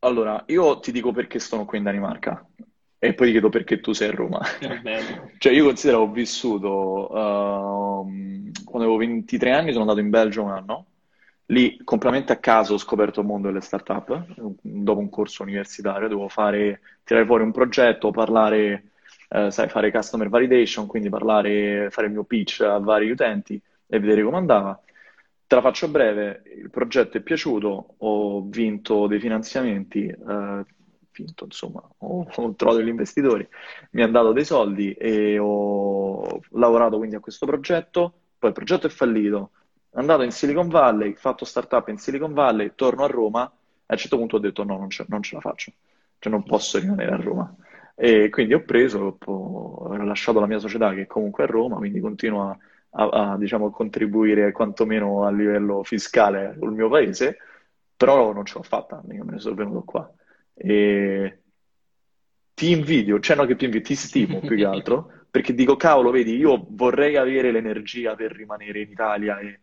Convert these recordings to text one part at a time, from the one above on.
Allora, io ti dico perché sono qui in Danimarca e poi ti chiedo perché tu sei a Roma. Cioè, io considero, ho vissuto, ehm, quando avevo 23 anni sono andato in Belgio un anno, lì completamente a caso ho scoperto il mondo delle startup, dopo un corso universitario, dovevo fare, tirare fuori un progetto, parlare, eh, sai, fare customer validation, quindi parlare, fare il mio pitch a vari utenti e vedere come andava. Te la faccio breve, il progetto è piaciuto, ho vinto dei finanziamenti, eh, vinto insomma, ho, ho trovato degli investitori, mi hanno dato dei soldi e ho lavorato quindi a questo progetto, poi il progetto è fallito, andato in Silicon Valley, fatto startup in Silicon Valley, torno a Roma. A un certo punto ho detto no, non ce, non ce la faccio, cioè non posso rimanere a Roma. E quindi ho preso, ho lasciato la mia società che è comunque a Roma, quindi continuo a a, a, diciamo, contribuire quantomeno a livello fiscale col mio paese, però non ce l'ho fatta, me ne sono venuto qua. E ti invidio, cioè no che ti invidio, ti stimo più che altro, perché dico, cavolo, vedi, io vorrei avere l'energia per rimanere in Italia e,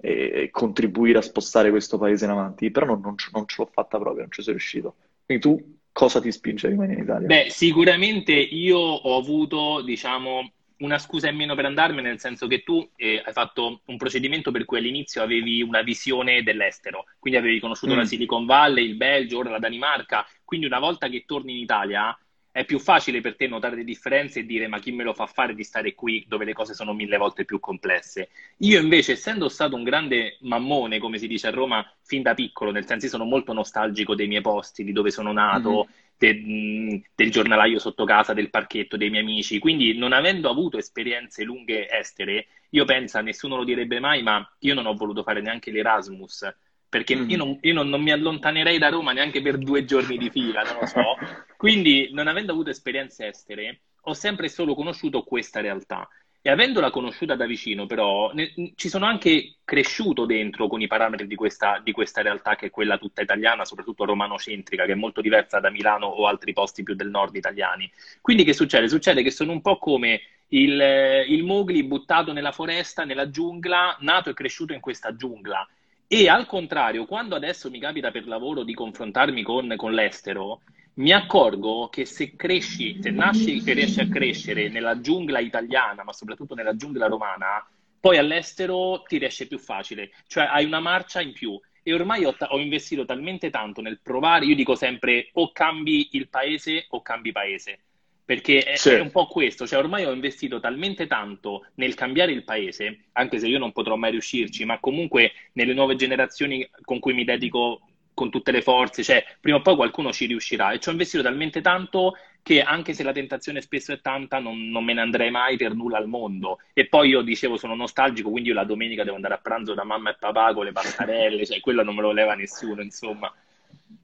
e contribuire a spostare questo paese in avanti, però non, non, non ce l'ho fatta proprio, non ci sono riuscito. Quindi tu cosa ti spinge a rimanere in Italia? Beh, sicuramente io ho avuto, diciamo, una scusa in meno per andarmene, nel senso che tu eh, hai fatto un procedimento per cui all'inizio avevi una visione dell'estero, quindi avevi conosciuto mm. la Silicon Valley, il Belgio, ora la Danimarca, quindi una volta che torni in Italia è più facile per te notare le differenze e dire ma chi me lo fa fare di stare qui dove le cose sono mille volte più complesse. Io invece, essendo stato un grande mammone, come si dice a Roma, fin da piccolo, nel senso che sono molto nostalgico dei miei posti, di dove sono nato, mm-hmm de, del giornalaio sotto casa, del parchetto, dei miei amici. Quindi, non avendo avuto esperienze lunghe estere, io penso, nessuno lo direbbe mai, ma io non ho voluto fare neanche l'Erasmus. Perché mm. io, non, io non, non, mi allontanerei da Roma neanche per due giorni di fila, non lo so. Quindi, non avendo avuto esperienze estere, ho sempre solo conosciuto questa realtà. E avendola conosciuta da vicino, però, ne, ci sono anche cresciuto dentro con i parametri di questa, di questa, realtà che è quella tutta italiana, soprattutto romanocentrica, che è molto diversa da Milano o altri posti più del nord italiani. Quindi che succede? Succede che sono un po' come il, il Mowgli buttato nella foresta, nella giungla, nato e cresciuto in questa giungla. E al contrario, quando adesso mi capita per lavoro di confrontarmi con, con l'estero, mi accorgo che se cresci, se nasci e riesci a crescere nella giungla italiana, ma soprattutto nella giungla romana, poi all'estero ti riesce più facile, cioè hai una marcia in più. E ormai ho, ho investito talmente tanto nel provare, io dico sempre o cambi il paese o cambi paese, perché è, sì. è, un po' questo, cioè ormai ho investito talmente tanto nel cambiare il paese, anche se io non potrò mai riuscirci, ma comunque nelle nuove generazioni con cui mi dedico con tutte le forze, cioè prima o poi qualcuno ci riuscirà. E ci ho investito talmente tanto che anche se la tentazione spesso è tanta non, non, me ne andrei mai per nulla al mondo. E poi io dicevo sono nostalgico quindi io la domenica devo andare a pranzo da mamma e papà con le pastarelle, cioè quello non me lo leva nessuno insomma.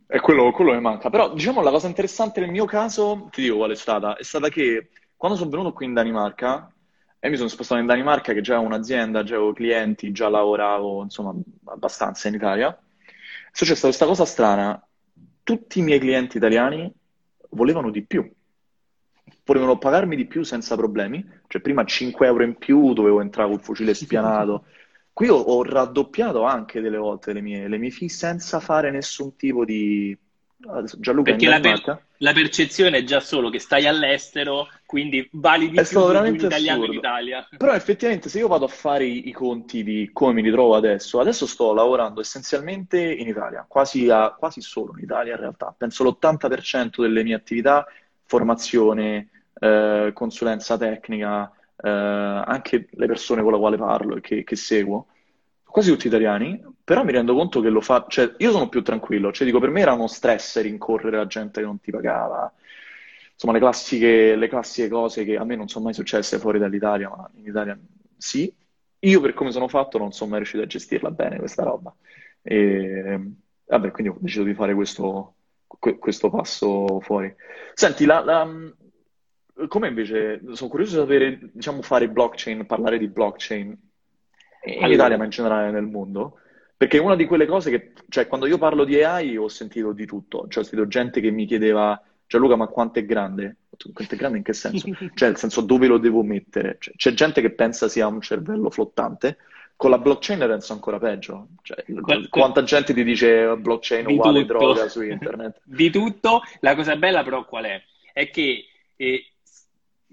È quello, quello che manca, però diciamo la cosa interessante nel mio caso, ti dico qual è stata, è stata che quando sono venuto qui in Danimarca e mi sono spostato in Danimarca che già avevo un'azienda, già avevo clienti, già lavoravo insomma abbastanza in Italia successa questa cosa strana. Tutti i miei clienti italiani volevano di più. Volevano pagarmi di più senza problemi. Cioè, prima 5 euro in più dovevo entrare col fucile spianato. Qui ho, ho raddoppiato anche delle volte le mie, le mie fee senza fare nessun tipo di, Gianluca Perché la, per- la, percezione è già solo che stai all'estero, quindi vali di è più un italiano in Italia. Però effettivamente se io vado a fare i, i, conti di come mi ritrovo adesso, adesso sto lavorando essenzialmente in Italia, quasi, a, quasi solo in Italia in realtà. Penso l'80% delle mie attività, formazione, eh, consulenza tecnica, eh, anche le persone con le quali parlo e che, che seguo, quasi tutti italiani, però mi rendo conto che lo fa, cioè io sono più tranquillo, cioè dico per me era uno stress rincorrere la gente che non ti pagava, insomma le classiche, le classiche cose che a me non sono mai successe fuori dall'Italia, ma in Italia sì. Io per come sono fatto non sono mai riuscito a gestirla bene questa roba. E vabbè, quindi ho deciso di fare questo, questo passo fuori. Senti, la, la, come invece, sono curioso di sapere, diciamo, fare blockchain, parlare di blockchain in Italia ma in generale nel mondo, perché è una di quelle cose che, cioè, quando io parlo di AI ho sentito di tutto, cioè ho sentito gente che mi chiedeva, Gianluca, ma quanto è grande? Quanto è grande in che senso? cioè, nel senso, dove lo devo mettere? Cioè, c'è gente che pensa sia un cervello flottante, Con la blockchain penso ancora peggio. Cioè, Qual- quanta gente ti dice blockchain uguale tutto. droga su internet? di tutto. La cosa bella però qual è? È che eh,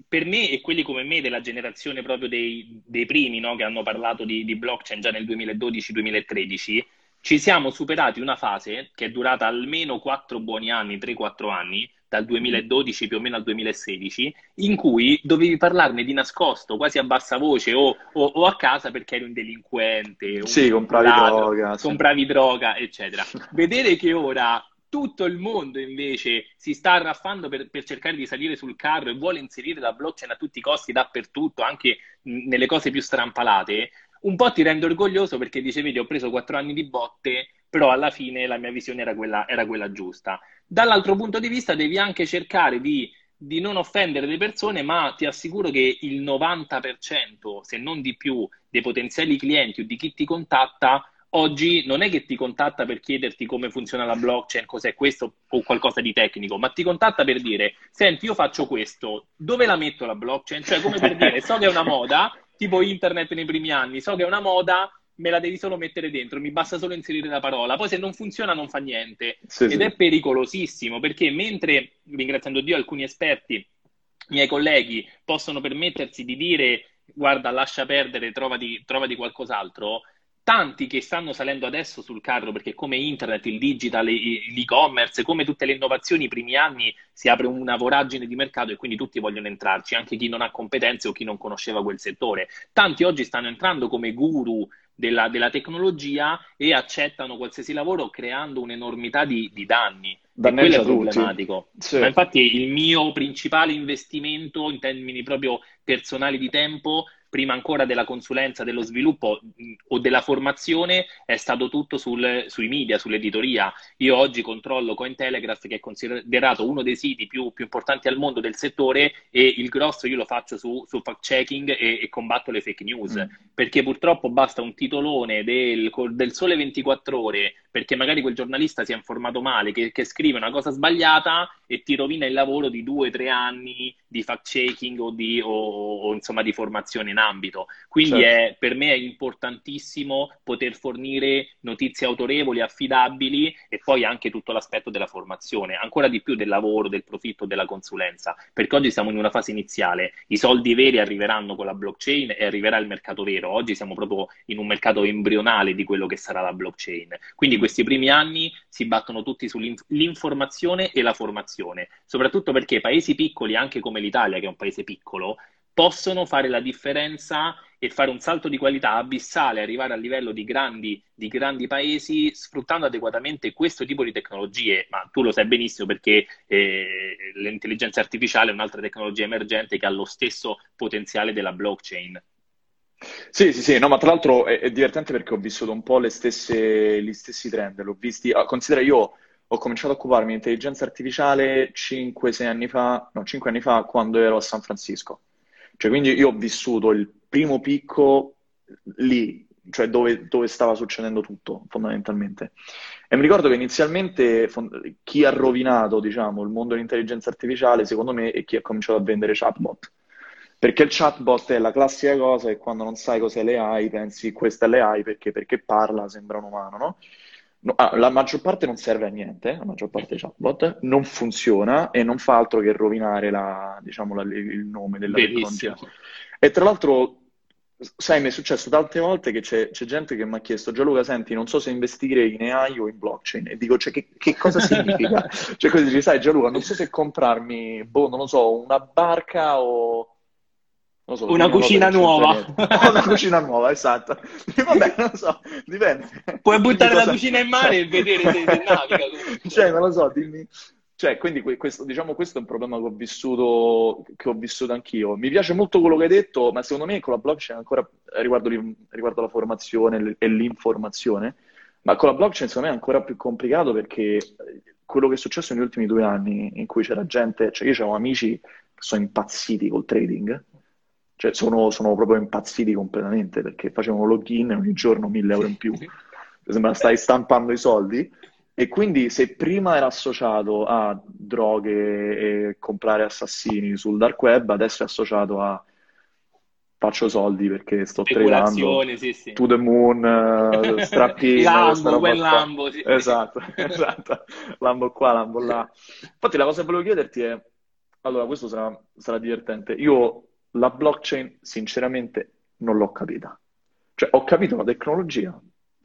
per me e quelli come me della generazione proprio dei, dei primi no, che hanno parlato di, di blockchain già nel 2012-2013, ci siamo superati una fase che è durata almeno 4 buoni anni, 3-4 anni, dal 2012 più o meno al 2016, in cui dovevi parlarne di nascosto, quasi a bassa voce o, o, o a casa perché eri un delinquente. Un sì, compravi droga. Compravi sì. droga, eccetera. Vedere che ora tutto il mondo invece si sta arraffando per, per, cercare di salire sul carro e vuole inserire la blockchain a tutti i costi dappertutto, anche nelle cose più strampalate, un po' ti rende orgoglioso perché dice, vedi, ho preso quattro anni di botte, però alla fine la mia visione era quella, era quella giusta. Dall'altro punto di vista devi anche cercare di, di, non offendere le persone, ma ti assicuro che il 90%, se non di più, dei potenziali clienti o di chi ti contatta, oggi non è che ti contatta per chiederti come funziona la blockchain, cos'è questo o qualcosa di tecnico, ma ti contatta per dire, senti, io faccio questo, dove la metto la blockchain? Cioè, come per dire, so che è una moda, tipo internet nei primi anni, so che è una moda, me la devi solo mettere dentro, mi basta solo inserire la parola, poi se non funziona non fa niente. Sì, Ed sì. è pericolosissimo perché mentre, ringraziando Dio, alcuni esperti, miei colleghi, possono permettersi di dire guarda, lascia perdere, trovati, trovati qualcos'altro, tanti che stanno salendo adesso sul carro perché come internet, il digital, l'e-commerce, come tutte le innovazioni, i primi anni si apre una voragine di mercato e quindi tutti vogliono entrarci, anche chi non ha competenze o chi non conosceva quel settore. Tanti oggi stanno entrando come guru della, della tecnologia e accettano qualsiasi lavoro creando un'enormità di, di danni. Danneggia e quello è problematico. Sì. Ma infatti il mio principale investimento in termini proprio personali di tempo prima ancora della consulenza, dello sviluppo o della formazione, è stato tutto sul, sui media, sull'editoria. Io oggi controllo Cointelegraph, che è considerato uno dei siti più, più importanti al mondo del settore, e il grosso io lo faccio su, su fact-checking e, e, combatto le fake news. Mm. Perché purtroppo basta un titolone del, del Sole 24 Ore, perché magari quel giornalista si è informato male, che, che scrive una cosa sbagliata e ti rovina il lavoro di due o tre anni di fact-checking o, di, o, o insomma di formazione in ambito. Quindi certo. è, per me è importantissimo poter fornire notizie autorevoli, affidabili e poi anche tutto l'aspetto della formazione, ancora di più del lavoro, del profitto, della consulenza, perché oggi siamo in una fase iniziale, i soldi veri arriveranno con la blockchain e arriverà il mercato vero, oggi siamo proprio in un mercato embrionale di quello che sarà la blockchain. Quindi questi primi anni si battono tutti sull'informazione e la formazione, soprattutto perché paesi piccoli, anche come l'Italia, che è un paese piccolo, possono fare la differenza e fare un salto di qualità abissale, arrivare al livello di grandi, di grandi paesi sfruttando adeguatamente questo tipo di tecnologie. Ma tu lo sai benissimo perché eh, l'intelligenza artificiale è un'altra tecnologia emergente che ha lo stesso potenziale della blockchain. Sì, sì, sì, no, ma tra l'altro è, è divertente perché ho vissuto un po' stesse, gli stessi trend, l'ho visti, ah, considera io ho cominciato a occuparmi di intelligenza artificiale 5-6 anni fa, no, 5 anni fa quando ero a San Francisco. Cioè, quindi io ho vissuto il primo picco lì, cioè dove, dove stava succedendo tutto, fondamentalmente. E mi ricordo che inizialmente chi ha rovinato, diciamo, il mondo dell'intelligenza artificiale, secondo me, è chi ha cominciato a vendere chatbot. Perché il chatbot è la classica cosa che quando non sai cos'è l'AI pensi questa è l'AI perché, perché parla, sembra un umano, no? No, ah, la maggior parte non serve a niente, la maggior parte dei chatbot, non funziona e non fa altro che rovinare la, diciamo, la, il nome della tecnologia. E tra l'altro, sai, mi è successo tante volte che c'è, c'è gente che mi ha chiesto, Gianluca, senti, non so se investire in AI o in blockchain. E dico, cioè, che, che cosa significa? cioè, così dici, sai, Gianluca, non so se comprarmi, boh, non lo so, una barca o So, una cucina nuova. una cucina nuova, esatto. Vabbè, non lo so, dipende. Puoi buttare cosa... la cucina in mare e vedere se, se naviga. Cioè, non lo so, dimmi. Cioè, quindi questo, diciamo, questo è un problema che ho, vissuto, che ho vissuto anch'io. Mi piace molto quello che hai detto, ma secondo me con la blockchain ancora riguardo, riguardo la formazione e l'informazione, ma con la blockchain secondo me è ancora più complicato perché quello che è successo negli ultimi due anni in cui c'era gente, cioè io avevo amici che sono impazziti col trading, cioè, sono, sono, proprio impazziti completamente perché facevano login ogni giorno 1000 euro in più. Sembra stai stampando i soldi. E quindi se prima era associato a droghe e comprare assassini sul dark web, adesso è associato a faccio soldi perché sto tradando sì, sì. to the moon, uh, strappino, Lambo, quel Lambo, sì. Esatto, esatto, Lambo qua, Lambo là. Infatti la cosa che volevo chiederti è, allora questo sarà, sarà divertente, io la blockchain sinceramente non l'ho capita. Cioè ho capito la tecnologia,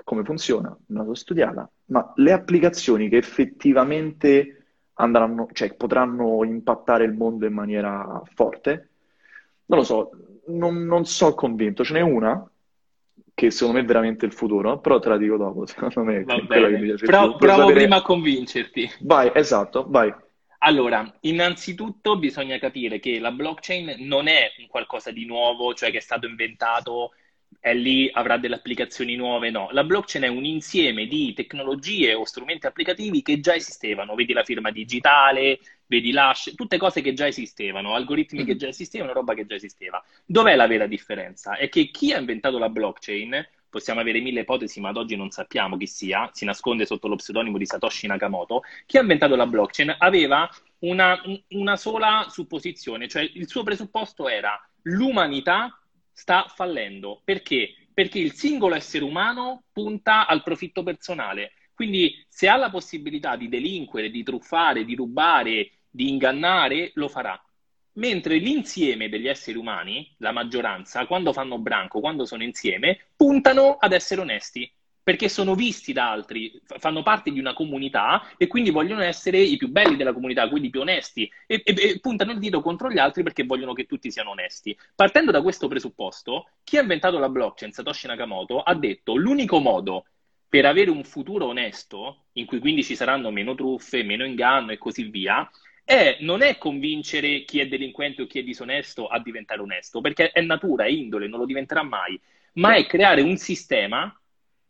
come funziona, non l'ho studiata, ma le applicazioni che effettivamente andranno, cioè potranno impattare il mondo in maniera forte, non lo so, non, non sono convinto. Ce n'è una che secondo me è veramente il futuro, però te la dico dopo, secondo me è quella che mi piace Pro, Provo sapere... prima a convincerti. Vai, esatto, vai. Allora, innanzitutto bisogna capire che la blockchain non è un qualcosa di nuovo, cioè che è stato inventato e lì avrà delle applicazioni nuove, no. La blockchain è un insieme di tecnologie o strumenti applicativi che già esistevano, vedi la firma digitale, vedi l'hash, tutte cose che già esistevano, algoritmi che mm. già esistevano, roba che già esisteva. Dov'è la vera differenza? È che chi ha inventato la blockchain, possiamo avere mille ipotesi, ma ad oggi non sappiamo chi sia, si nasconde sotto lo pseudonimo di Satoshi Nakamoto, chi ha inventato la blockchain aveva una, una sola supposizione, cioè il suo presupposto era l'umanità sta fallendo. Perché? Perché il singolo essere umano punta al profitto personale. Quindi se ha la possibilità di delinquere, di truffare, di rubare, di ingannare, lo farà. Mentre l'insieme degli esseri umani, la maggioranza, quando fanno branco, quando sono insieme, puntano ad essere onesti perché sono visti da altri, fanno parte di una comunità e quindi vogliono essere i più belli della comunità, quindi più onesti e, e, e, puntano il dito contro gli altri perché vogliono che tutti siano onesti. Partendo da questo presupposto, chi ha inventato la blockchain, Satoshi Nakamoto, ha detto l'unico modo per avere un futuro onesto, in cui quindi ci saranno meno truffe, meno inganno e così via, è, non è convincere chi è delinquente o chi è disonesto a diventare onesto, perché è natura, è indole, non lo diventerà mai, ma è creare un sistema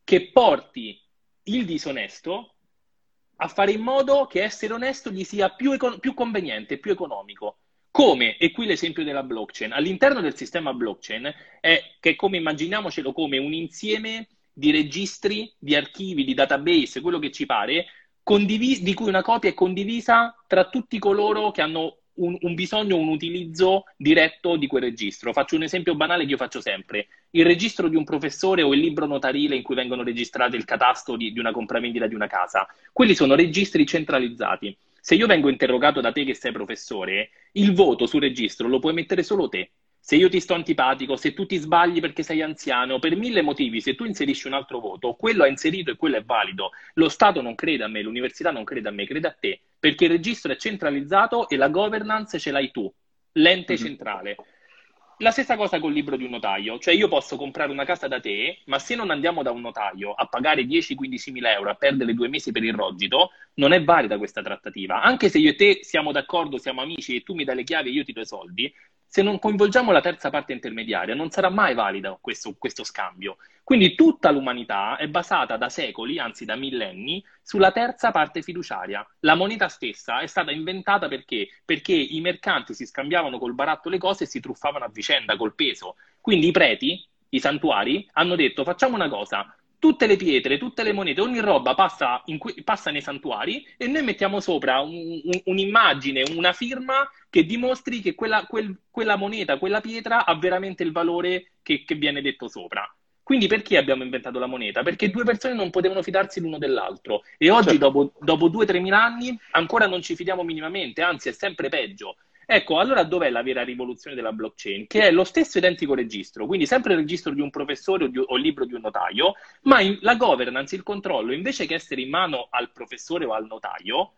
che porti il disonesto a fare in modo che essere onesto gli sia più, econ- più conveniente, più economico. Come, e qui l'esempio della blockchain, all'interno del sistema blockchain è che come immaginiamocelo come un insieme di registri, di archivi, di database, quello che ci pare, condivis- di cui una copia è condivisa tra tutti coloro che hanno un, un, bisogno, un utilizzo diretto di quel registro. Faccio un esempio banale che io faccio sempre. Il registro di un professore o il libro notarile in cui vengono registrate il catasto di, di una compravendita di una casa. Quelli sono registri centralizzati. Se io vengo interrogato da te che sei professore, il voto sul registro lo puoi mettere solo te se io ti sto antipatico, se tu ti sbagli perché sei anziano, per mille motivi, se tu inserisci un altro voto, quello è inserito e quello è valido. Lo Stato non crede a me, l'università non crede a me, crede a te, perché il registro è centralizzato e la governance ce l'hai tu, l'ente mm-hmm. centrale. La stessa cosa col libro di un notaio, cioè io posso comprare una casa da te, ma se non andiamo da un notaio a pagare 10-15 mila euro, a perdere due mesi per il rogito, non è valida questa trattativa. Anche se io e te siamo d'accordo, siamo amici e tu mi dai le chiavi e io ti do i soldi, se non coinvolgiamo la terza parte intermediaria non sarà mai valido questo, questo, scambio. Quindi tutta l'umanità è basata da secoli, anzi da millenni, sulla terza parte fiduciaria. La moneta stessa è stata inventata perché? Perché i mercanti si scambiavano col baratto le cose e si truffavano a vicenda col peso. Quindi i preti, i santuari, hanno detto facciamo una cosa, tutte le pietre, tutte le monete, ogni roba passa, que- passa nei santuari e noi mettiamo sopra un, un, un'immagine, una firma che dimostri che quella, quel, quella, moneta, quella pietra ha veramente il valore che, che viene detto sopra. Quindi perché abbiamo inventato la moneta? Perché due persone non potevano fidarsi l'uno dell'altro e oggi, certo. dopo, dopo 2-3 mila anni, ancora non ci fidiamo minimamente, anzi è sempre peggio. Ecco, allora dov'è la vera rivoluzione della blockchain? Che è lo stesso identico registro, quindi sempre il registro di un professore o, di, o il libro di un notaio, ma in, la governance, il controllo, invece che essere in mano al professore o al notaio,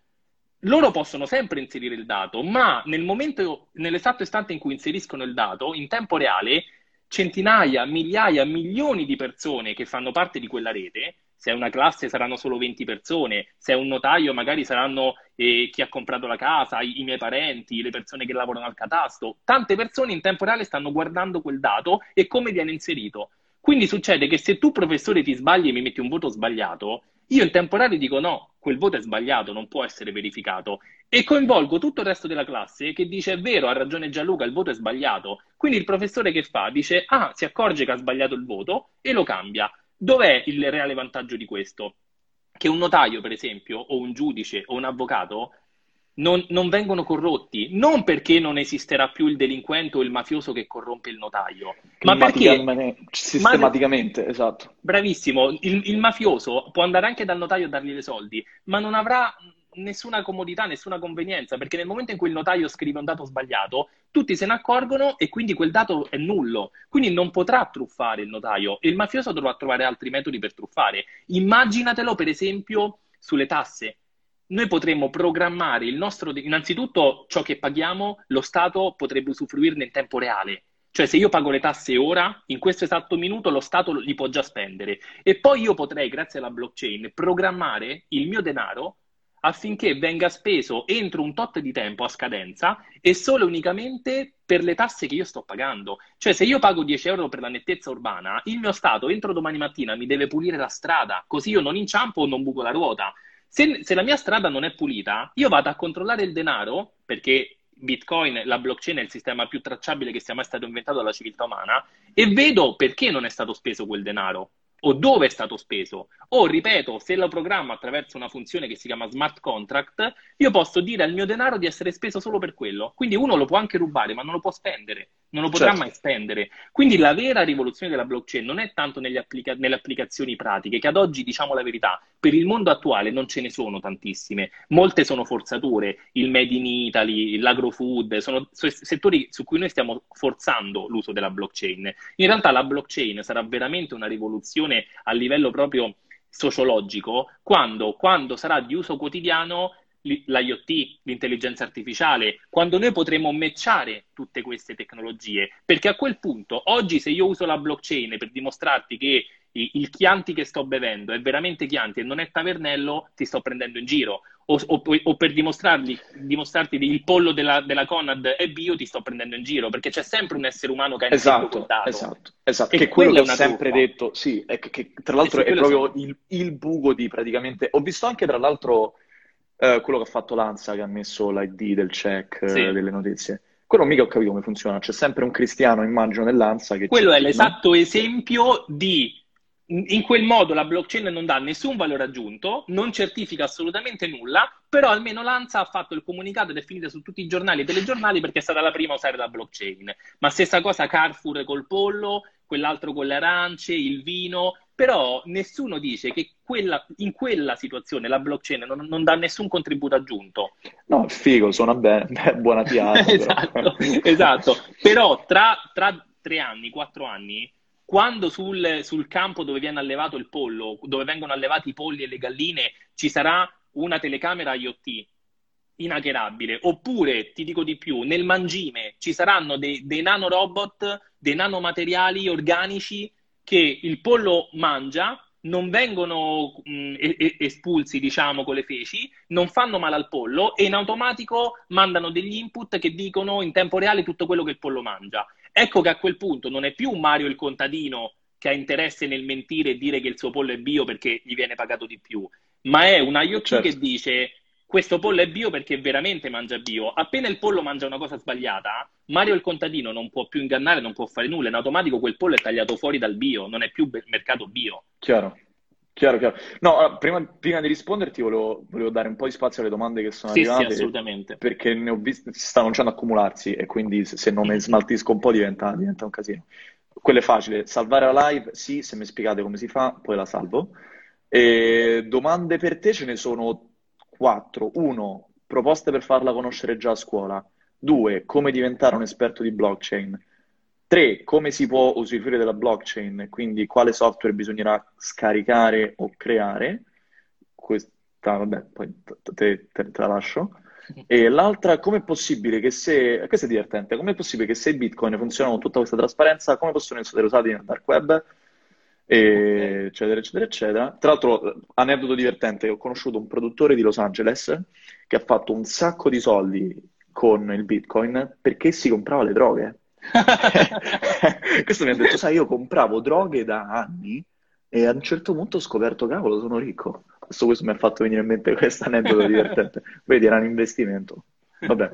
loro possono sempre inserire il dato, ma nel momento, nell'esatto istante in cui inseriscono il dato, in tempo reale, centinaia, migliaia, milioni di persone che fanno parte di quella rete se è una classe saranno solo 20 persone, se è un notaio magari saranno eh, chi ha comprato la casa, i, i, miei parenti, le persone che lavorano al catasto. Tante persone in tempo reale stanno guardando quel dato e come viene inserito. Quindi succede che se tu professore ti sbagli e mi metti un voto sbagliato, io in tempo reale dico no, quel voto è sbagliato, non può essere verificato. E coinvolgo tutto il resto della classe che dice è vero, ha ragione Gianluca, il voto è sbagliato. Quindi il professore che fa? Dice ah, si accorge che ha sbagliato il voto e lo cambia. Dov'è il reale vantaggio di questo? Che un notaio, per esempio, o un giudice o un avvocato non, non, vengono corrotti, non perché non esisterà più il delinquente o il mafioso che corrompe il notaio, ma perché sistematicamente, ma, esatto. Bravissimo, il, il, mafioso può andare anche dal notaio a dargli dei soldi, ma non avrà nessuna comodità, nessuna convenienza, perché nel momento in cui il notaio scrive un dato sbagliato, tutti se ne accorgono e quindi quel dato è nullo. Quindi non potrà truffare il notaio e il mafioso dovrà trovare altri metodi per truffare. Immaginatelo, per esempio, sulle tasse. Noi potremmo programmare il nostro, innanzitutto ciò che paghiamo, lo Stato potrebbe usufruirne in tempo reale. Cioè, se io pago le tasse ora, in questo esatto minuto lo Stato li può già spendere. E poi io potrei, grazie alla blockchain, programmare il mio denaro affinché venga speso entro un tot di tempo a scadenza e solo e unicamente per le tasse che io sto pagando. Cioè, se io pago 10 euro per la nettezza urbana, il mio Stato entro domani mattina mi deve pulire la strada, così io non inciampo o non buco la ruota. Se, se la mia strada non è pulita, io vado a controllare il denaro, perché Bitcoin, la blockchain è il sistema più tracciabile che sia mai stato inventato dalla civiltà umana, e vedo perché non è stato speso quel denaro o dove è stato speso. O, ripeto, se lo programmo attraverso una funzione che si chiama smart contract, io posso dire al mio denaro di essere speso solo per quello. Quindi uno lo può anche rubare, ma non lo può spendere, non lo potrà certo. mai spendere. Quindi la vera rivoluzione della blockchain non è tanto applica- nelle applicazioni pratiche, che ad oggi, diciamo la verità, per il mondo attuale non ce ne sono tantissime. Molte sono forzature, il Made in Italy, l'agrofood, sono settori su cui noi stiamo forzando l'uso della blockchain. In realtà la blockchain sarà veramente una rivoluzione a livello proprio sociologico quando, quando sarà di uso quotidiano l'IoT, l'intelligenza artificiale, quando noi potremo matchare tutte queste tecnologie, perché a quel punto, oggi se io uso la blockchain per dimostrarti che il Chianti che sto bevendo è veramente Chianti e non è Tavernello, ti sto prendendo in giro. O, o, o per dimostrarti che il pollo della, della, Conad è bio, ti sto prendendo in giro, perché c'è sempre un essere umano che ha esatto, esatto, esatto, che quello che ho sempre truffa. detto, sì, è che, che tra l'altro è proprio il, il, buco di praticamente... Ho visto anche tra l'altro eh, quello che ha fatto Lanza, che ha messo l'ID del check sì. eh, delle notizie. Quello mica ho capito come funziona, c'è sempre un cristiano, immagino, nell'Ansa che... Quello è l'esatto esempio di in quel modo la blockchain non dà nessun valore aggiunto, non certifica assolutamente nulla, però almeno l'ANSA ha fatto il comunicato ed è finita su tutti i giornali e telegiornali perché è stata la prima a usare la blockchain. Ma stessa cosa Carrefour col pollo, quell'altro con le arance, il vino, però nessuno dice che quella, in quella situazione la blockchain non, non, dà nessun contributo aggiunto. No, figo, suona bene, buona piazza. esatto, esatto, però tra, tra tre anni, quattro anni quando sul, sul, campo dove viene allevato il pollo, dove vengono allevati i polli e le galline, ci sarà una telecamera IoT inhackerabile, oppure, ti dico di più, nel mangime ci saranno dei, dei nanorobot, dei nanomateriali organici che il pollo mangia, non vengono mh, espulsi, diciamo, con le feci, non fanno male al pollo e in automatico mandano degli input che dicono in tempo reale tutto quello che il pollo mangia. Ecco che a quel punto non è più Mario il contadino che ha interesse nel mentire e dire che il suo pollo è bio perché gli viene pagato di più, ma è un IoT certo. che dice questo pollo è bio perché veramente mangia bio. Appena il pollo mangia una cosa sbagliata, Mario il contadino non può più ingannare, non può fare nulla. In automatico quel pollo è tagliato fuori dal bio, non è più mercato bio. Chiaro. Chiaro, chiaro. No, prima, prima, di risponderti volevo, volevo, dare un po' di spazio alle domande che sono sì, arrivate. Sì, assolutamente. Perché ne ho viste, stanno cominciando ad accumularsi e quindi se, se non ne smaltisco un po' diventa, diventa, un casino. Quello è facile. Salvare la live, sì, se mi spiegate come si fa, poi la salvo. E domande per te ce ne sono quattro. Uno, proposte per farla conoscere già a scuola. Due, come diventare un esperto di blockchain. 3. Come si può usufruire della blockchain, quindi quale software bisognerà scaricare o creare. Questa, vabbè, poi te, te, te la lascio. E l'altra, com'è possibile che se, questo è divertente, com'è possibile che se bitcoin funzionano con tutta questa trasparenza, come possono essere usati nel dark web, e eccetera, eccetera, eccetera. Tra l'altro, aneddoto divertente, ho conosciuto un produttore di Los Angeles che ha fatto un sacco di soldi con il bitcoin perché si comprava le droghe. Questo mi ha detto, sai, io compravo droghe da anni e a un certo punto ho scoperto, cavolo, sono ricco. Questo, questo mi ha fatto venire in mente questo aneddoto divertente. Vedi, era un investimento. Vabbè,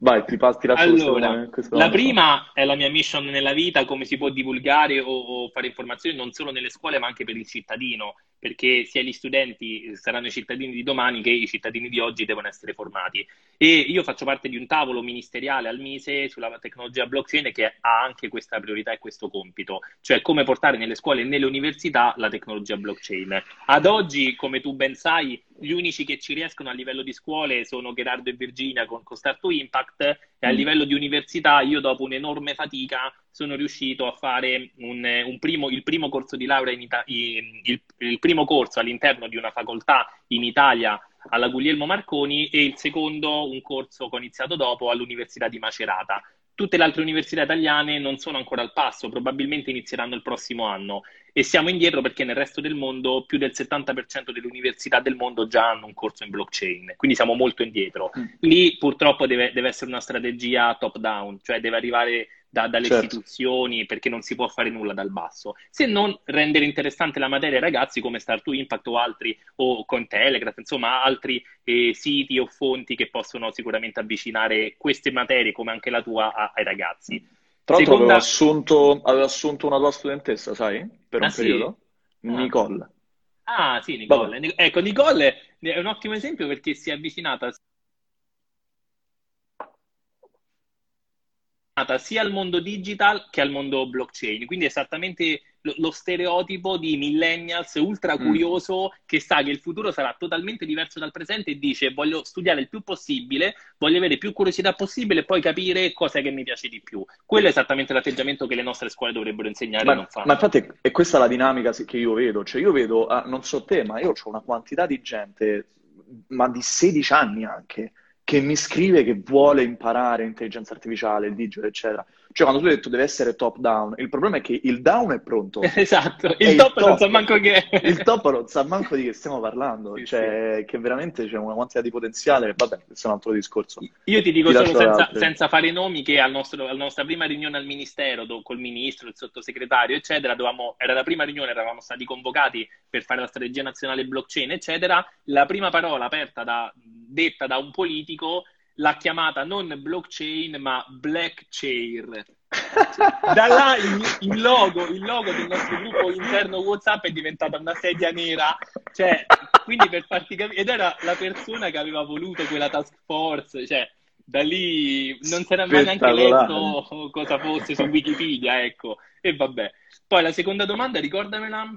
vai, ti, passi la Allora, questo, la prima è la mia mission nella vita, come si può divulgare o, o, fare informazioni non solo nelle scuole, ma anche per il cittadino, perché sia gli studenti saranno i cittadini di domani che i cittadini di oggi devono essere formati. E io faccio parte di un tavolo ministeriale al Mise sulla tecnologia blockchain che ha anche questa priorità e questo compito, cioè come portare nelle scuole e nelle università la tecnologia blockchain. Ad oggi, come tu ben sai, gli unici che ci riescono a livello di scuole sono Gerardo e Virginia con, con Start to Impact e a mm. livello di università io dopo un'enorme fatica sono riuscito a fare un, un primo, il primo corso di laurea in Ita- il, il primo corso all'interno di una facoltà in Italia alla Guglielmo Marconi e il secondo un corso che ho iniziato dopo all'Università di Macerata. Tutte le altre università italiane non sono ancora al passo, probabilmente inizieranno il prossimo anno e siamo indietro perché nel resto del mondo più del 70% delle università del mondo già hanno un corso in blockchain, quindi siamo molto indietro. Mm. Lì purtroppo deve, deve essere una strategia top down, cioè deve arrivare da, dalle certo. istituzioni perché non si può fare nulla dal basso, se non rendere interessante la materia ai ragazzi come Start to Impact o altri, o con Telegraph, insomma altri eh, siti o fonti che possono sicuramente avvicinare queste materie come anche la tua a, ai ragazzi. Tra l'altro Seconda... avevo, assunto, avevo assunto, una tua studentessa, sai, per un ah, periodo, sì? Ah. Nicole. Ah sì, Nicole. Vabbè. Ecco, Nicole è un ottimo esempio perché si è avvicinata sia al mondo digital che al mondo blockchain, quindi esattamente lo, lo stereotipo di millennials ultra mm. curioso mm. che sa che il futuro sarà totalmente diverso dal presente e dice voglio studiare il più possibile, voglio avere più curiosità possibile e poi capire cosa che mi piace di più. Quello è esattamente l'atteggiamento che le nostre scuole dovrebbero insegnare ma. Ma infatti è questa la dinamica che io vedo, cioè io vedo, ah, non so te, ma io ho una quantità di gente, ma di 16 anni anche, che mi scrive che vuole imparare intelligenza artificiale, il digital, eccetera. Cioè, quando tu hai detto deve essere top down, il problema è che il down è pronto. Esatto, il top, il top, non sa manco che Il top non sa manco di che stiamo parlando, sì, cioè sì. che veramente c'è una quantità di potenziale, vabbè, questo è un altro discorso. Io ti dico ti solo senza, senza, fare nomi che al nostro, alla nostra prima riunione al ministero, do, col ministro, il sottosegretario, eccetera, dovevamo, era la prima riunione, eravamo stati convocati per fare la strategia nazionale blockchain, eccetera, la prima parola aperta da, detta da un politico l'ha chiamata non blockchain ma black chair. Da là il, il, logo, il logo del nostro gruppo interno WhatsApp è diventata una sedia nera. Cioè, quindi per farti capire, ed era la persona che aveva voluto quella task force, cioè da lì non si era mai neanche letto cosa fosse su Wikipedia, ecco. E vabbè. Poi la seconda domanda, ricordamela,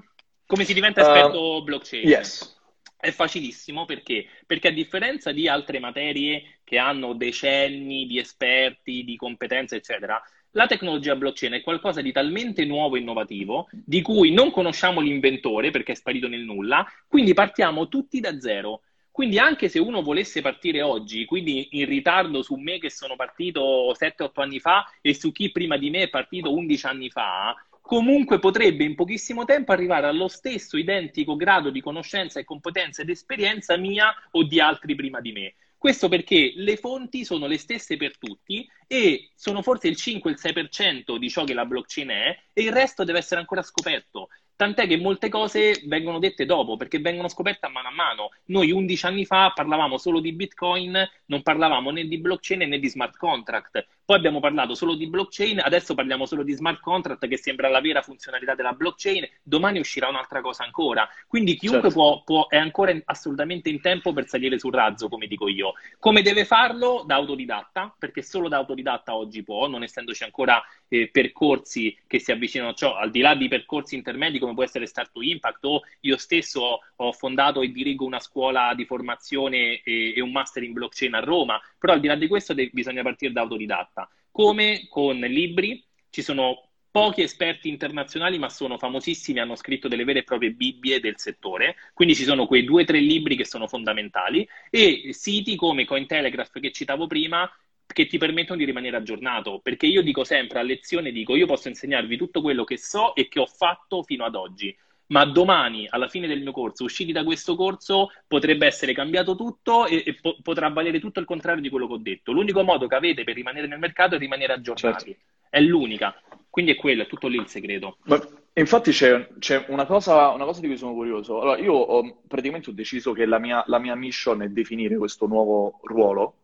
come si diventa esperto uh, blockchain? Yes. È facilissimo perché? Perché a differenza di altre materie che hanno decenni di esperti, di competenze, eccetera, la tecnologia blockchain è qualcosa di talmente nuovo e innovativo di cui non conosciamo l'inventore perché è sparito nel nulla, quindi partiamo tutti da zero. Quindi anche se uno volesse partire oggi, quindi in ritardo su me che sono partito 7-8 anni fa e su chi prima di me è partito 11 anni fa, comunque potrebbe in pochissimo tempo arrivare allo stesso identico grado di conoscenza e competenza ed esperienza mia o di altri prima di me. Questo perché le fonti sono le stesse per tutti e sono forse il 5 il 6% di ciò che la blockchain è e il resto deve essere ancora scoperto. Tant'è che molte cose vengono dette dopo, perché vengono scoperte a mano a mano. Noi 11 anni fa parlavamo solo di Bitcoin, non parlavamo né di blockchain né di smart contract. Poi abbiamo parlato solo di blockchain, adesso parliamo solo di smart contract, che sembra la vera funzionalità della blockchain. Domani uscirà un'altra cosa ancora. Quindi chiunque certo. può, può, è ancora assolutamente in tempo per salire sul razzo, come dico io. Come deve farlo? Da autodidatta, perché solo da autodidatta oggi può, non essendoci ancora eh, percorsi che si avvicinano a ciò, al di là di percorsi intermedi come può essere Start to Impact o io stesso ho fondato e dirigo una scuola di formazione e, e un master in blockchain a Roma, però al di là di questo de- bisogna partire da autodidatta. Come? Con libri, ci sono pochi esperti internazionali, ma sono famosissimi, hanno scritto delle vere e proprie Bibbie del settore, quindi ci sono quei due o tre libri che sono fondamentali, e siti come Cointelegraph che citavo prima, che ti permettono di rimanere aggiornato, perché io dico sempre a lezione, dico io posso insegnarvi tutto quello che so e che ho fatto fino ad oggi, ma domani, alla fine del mio corso, usciti da questo corso, potrebbe essere cambiato tutto e, e po- potrà valere tutto il contrario di quello che ho detto. L'unico modo che avete per rimanere nel mercato è rimanere aggiornati. Certo. È l'unica. Quindi è quello, è tutto lì il segreto. Ma, infatti c'è, c'è una, cosa, una, cosa, di cui sono curioso. Allora, io ho, praticamente ho deciso che la mia, la mia mission è definire questo nuovo ruolo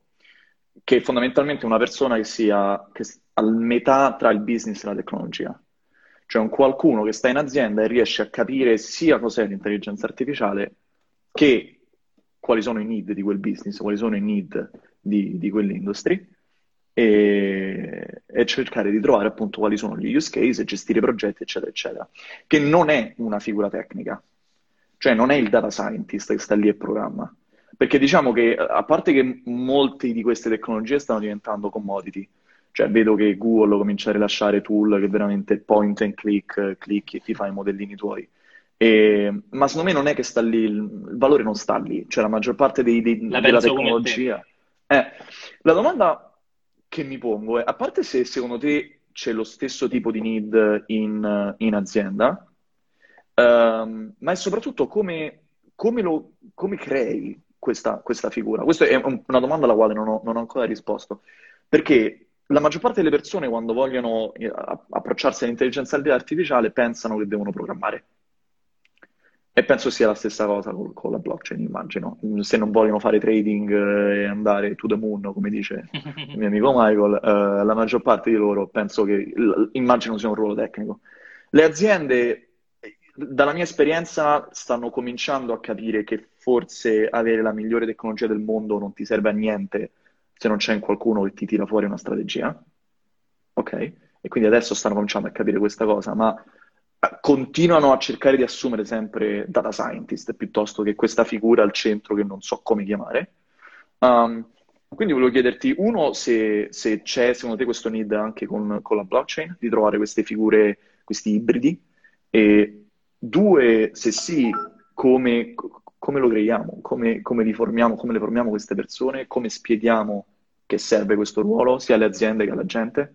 che è fondamentalmente una persona che sia che a metà tra il business e la tecnologia. Cioè un qualcuno che sta in azienda e riesce a capire sia cos'è l'intelligenza artificiale che quali sono i need di quel business, quali sono i need di, di quell'industry e, e, cercare di trovare appunto quali sono gli use case, gestire progetti, eccetera, eccetera. Che non è una figura tecnica, cioè non è il data scientist che sta lì e programma. Perché diciamo che, a parte che molte di queste tecnologie stanno diventando commodity, cioè vedo che Google comincia a rilasciare tool che veramente point and click, clicchi e ti fai i modellini tuoi. E, ma secondo me non è che sta lì, il valore non sta lì, cioè la maggior parte dei, dei, della tecnologia. Eh, la domanda che mi pongo è, a parte se secondo te c'è lo stesso tipo di need in, in azienda, um, ma è soprattutto come, come, lo, come crei questa, questa, figura? Questa è una domanda alla quale non ho, non ho, ancora risposto, perché la maggior parte delle persone quando vogliono eh, approcciarsi all'intelligenza artificiale pensano che devono programmare. E penso sia la stessa cosa con, la blockchain, immagino. Se non vogliono fare trading eh, e andare to the moon, come dice il mio amico Michael, eh, la maggior parte di loro penso che, immagino sia un ruolo tecnico. Le aziende, dalla mia esperienza, stanno cominciando a capire che forse avere la migliore tecnologia del mondo non ti serve a niente se non c'è qualcuno che ti tira fuori una strategia. Ok? E quindi adesso stanno cominciando a capire questa cosa, ma continuano a cercare di assumere sempre data scientist piuttosto che questa figura al centro che non so come chiamare. Um, quindi volevo chiederti, uno, se, se, c'è secondo te questo need anche con, con, la blockchain, di trovare queste figure, questi ibridi, e due, se sì, come, come lo creiamo, come, come, li formiamo, come le formiamo queste persone, come spieghiamo che serve questo ruolo sia alle aziende che alla gente?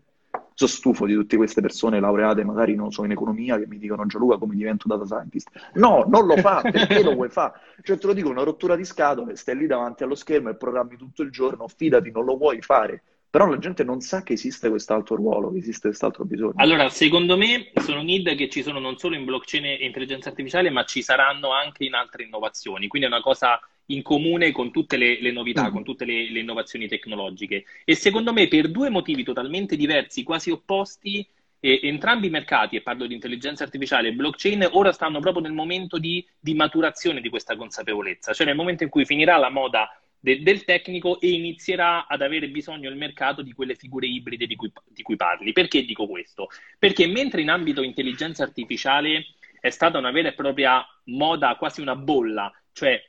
sono stufo di tutte queste persone laureate, magari non so, in economia, che mi dicono Gianluca come divento data scientist. No, non lo fa, perché lo vuoi fare? Cioè te lo dico, una rottura di scatole, stai lì davanti allo schermo e programmi tutto il giorno, fidati, non lo vuoi fare. Però la gente non sa che esiste quest'altro ruolo, che esiste quest'altro bisogno. Allora, secondo me sono need che ci sono non solo in blockchain e intelligenza artificiale, ma ci saranno anche in altre innovazioni. Quindi è una cosa in comune con tutte le, le novità, mm. con tutte le, le, innovazioni tecnologiche. E secondo me, per due motivi totalmente diversi, quasi opposti, eh, entrambi i mercati, e parlo di intelligenza artificiale e blockchain, ora stanno proprio nel momento di, di maturazione di questa consapevolezza, cioè nel momento in cui finirà la moda de, del tecnico e inizierà ad avere bisogno il mercato di quelle figure ibride di cui, di cui parli. Perché dico questo? Perché mentre in ambito intelligenza artificiale è stata una vera e propria moda, quasi una bolla, cioè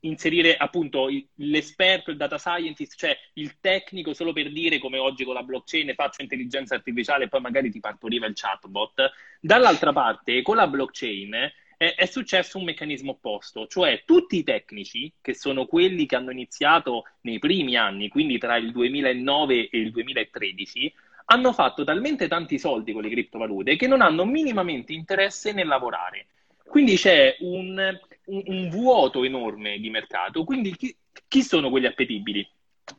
inserire appunto l'esperto, il data scientist, cioè il tecnico solo per dire come oggi con la blockchain faccio intelligenza artificiale e poi magari ti partoriva il chatbot. Dall'altra parte, con la blockchain è, è, successo un meccanismo opposto, cioè tutti i tecnici, che sono quelli che hanno iniziato nei primi anni, quindi tra il 2009 e il 2013, hanno fatto talmente tanti soldi con le criptovalute che non hanno minimamente interesse nel lavorare. Quindi c'è un, un, un vuoto enorme di mercato. Quindi chi, chi sono quelli appetibili?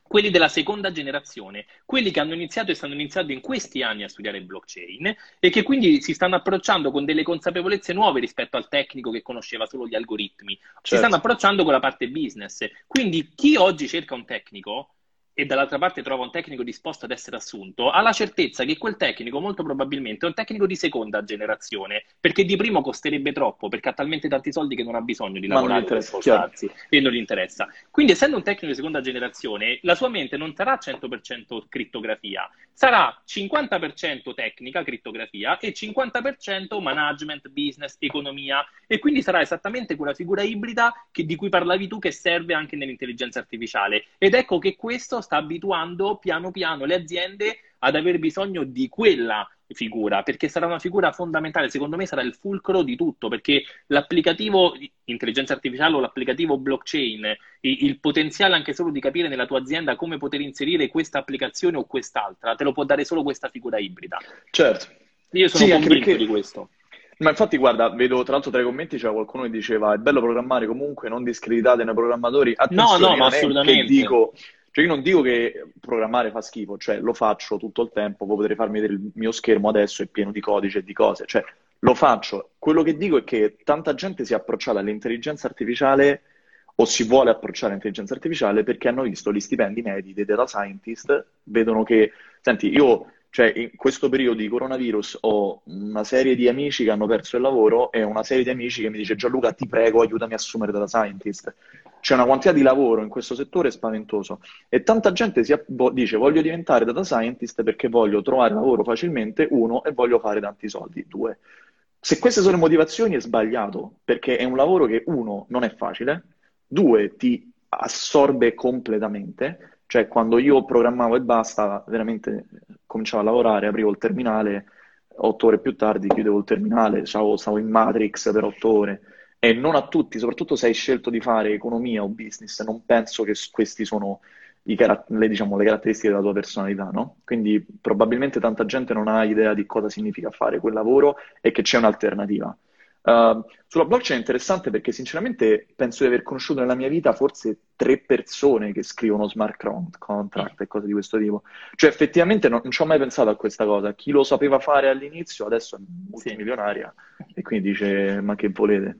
Quelli della seconda generazione, quelli che hanno iniziato e stanno iniziando in questi anni a studiare blockchain e che quindi si stanno approcciando con delle consapevolezze nuove rispetto al tecnico che conosceva solo gli algoritmi. Certo. Si stanno approcciando con la parte business. Quindi chi oggi cerca un tecnico e dall'altra parte trova un tecnico disposto ad essere assunto, ha la certezza che quel tecnico molto probabilmente è un tecnico di seconda generazione, perché di primo costerebbe troppo, perché ha talmente tanti soldi che non ha bisogno di lavorare per spostarsi e non gli interessa. Quindi essendo un tecnico di seconda generazione, la sua mente non sarà 100% crittografia, sarà 50% tecnica, crittografia, e 50% management, business, economia, e quindi sarà esattamente quella figura ibrida che, di cui parlavi tu che serve anche nell'intelligenza artificiale. Ed ecco che questo sta abituando piano piano le aziende ad aver bisogno di quella figura, perché sarà una figura fondamentale, secondo me sarà il fulcro di tutto, perché l'applicativo intelligenza artificiale o l'applicativo blockchain, il potenziale anche solo di capire nella tua azienda come poter inserire questa applicazione o quest'altra, te lo può dare solo questa figura ibrida. Certo. Io sono sì, convinto perché... di questo. Ma infatti, guarda, vedo tra l'altro tra i commenti c'era qualcuno che diceva è bello programmare comunque, non discreditate nei programmatori. Attenzione, no, no, ma assolutamente. dico cioè io non dico che programmare fa schifo, cioè lo faccio tutto il tempo, voi potrete farmi vedere il mio schermo adesso è pieno di codice e di cose, cioè lo faccio. Quello che dico è che tanta gente si è approcciata all'intelligenza artificiale o si vuole approcciare all'intelligenza artificiale perché hanno visto gli stipendi medi dei data scientist, vedono che, senti, io Cioè, in questo periodo di coronavirus ho una serie di amici che hanno perso il lavoro e una serie di amici che mi dice Gianluca, ti prego, aiutami a assumere data scientist. C'è una quantità di lavoro in questo settore spaventoso e tanta gente si, dice voglio diventare data scientist perché voglio trovare lavoro facilmente, uno, e voglio fare tanti soldi, due. Se queste sono le motivazioni è sbagliato, perché è un lavoro che, uno, non è facile, due, ti assorbe completamente, cioè, quando io programmavo e basta, veramente cominciavo a lavorare, aprivo il terminale, otto ore più tardi chiudevo il terminale, stavo, stavo in Matrix per otto ore. E non a tutti, soprattutto se hai scelto di fare economia o business, non penso che queste sono car- le, diciamo, le, caratteristiche della tua personalità, no? Quindi probabilmente tanta gente non ha idea di cosa significa fare quel lavoro e che c'è un'alternativa. Uh, sulla blockchain è interessante perché sinceramente penso di aver conosciuto nella mia vita forse tre persone che scrivono smart contract e cose di questo tipo. Cioè effettivamente non, non ci ho mai pensato a questa cosa. Chi lo sapeva fare all'inizio adesso è multimilionaria e quindi dice ma che volete?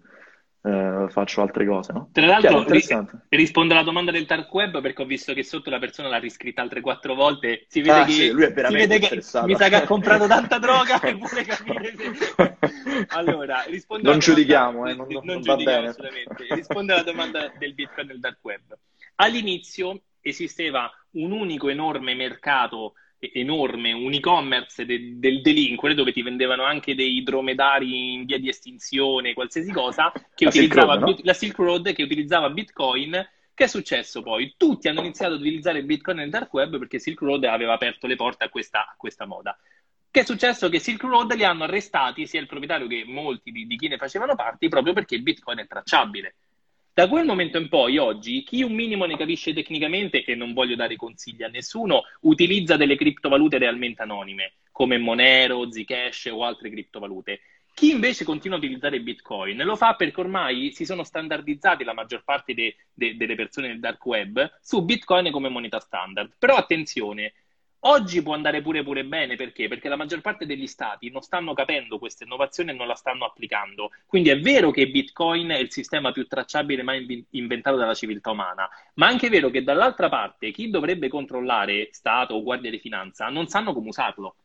Eh, faccio altre cose. No? Tra l'altro, ri- rispondo alla domanda del dark web perché ho visto che sotto la persona l'ha riscritta altre quattro volte. Si vede, ah, che, sì, lui è veramente che mi sa che ha comprato tanta droga e vuole capire se... Allora, rispondo non giudichiamo, eh, non, non, non giudichiamo assolutamente. Rispondo alla domanda del Bitcoin nel dark web. All'inizio esisteva un unico enorme mercato enorme, un e-commerce de- del delinquere dove ti vendevano anche dei dromedari in via di estinzione, qualsiasi cosa, che la utilizzava Silk Road, no? la Silk Road che utilizzava Bitcoin. Che è successo poi? Tutti hanno iniziato ad utilizzare Bitcoin nel dark web perché Silk Road aveva aperto le porte a questa, a questa moda. Che è successo? Che Silk Road li hanno arrestati sia il proprietario che molti di, di chi ne facevano parte proprio perché Bitcoin è tracciabile. Da quel momento in poi, oggi, chi un minimo ne capisce tecnicamente, e non voglio dare consigli a nessuno, utilizza delle criptovalute realmente anonime, come Monero, Zcash o altre criptovalute. Chi invece continua a utilizzare Bitcoin lo fa perché ormai si sono standardizzati la maggior parte de, de, delle persone nel dark web su Bitcoin come moneta standard. Però attenzione, Oggi può andare pure pure bene perché? Perché la maggior parte degli stati non stanno capendo questa innovazione e non la stanno applicando. Quindi è vero che Bitcoin è il sistema più tracciabile mai inventato dalla civiltà umana, ma è anche vero che dall'altra parte chi dovrebbe controllare Stato o Guardia di Finanza non sanno come usarlo.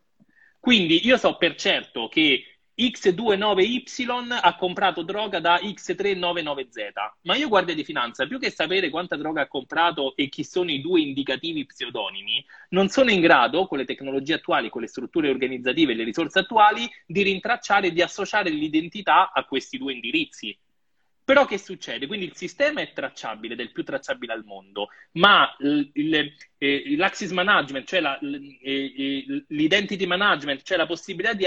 Quindi io so per certo che X29Y ha comprato droga da X399Z. Ma io, guardia di finanza, più che sapere quanta droga ha comprato e chi sono i due indicativi pseudonimi, non sono in grado, con le tecnologie attuali, con le strutture organizzative e le risorse attuali, di rintracciare e di associare l'identità a questi due indirizzi. Però che succede? Quindi il sistema è tracciabile, del più tracciabile al mondo, ma eh, l'access management, cioè la, eh, l'identity management, cioè la possibilità di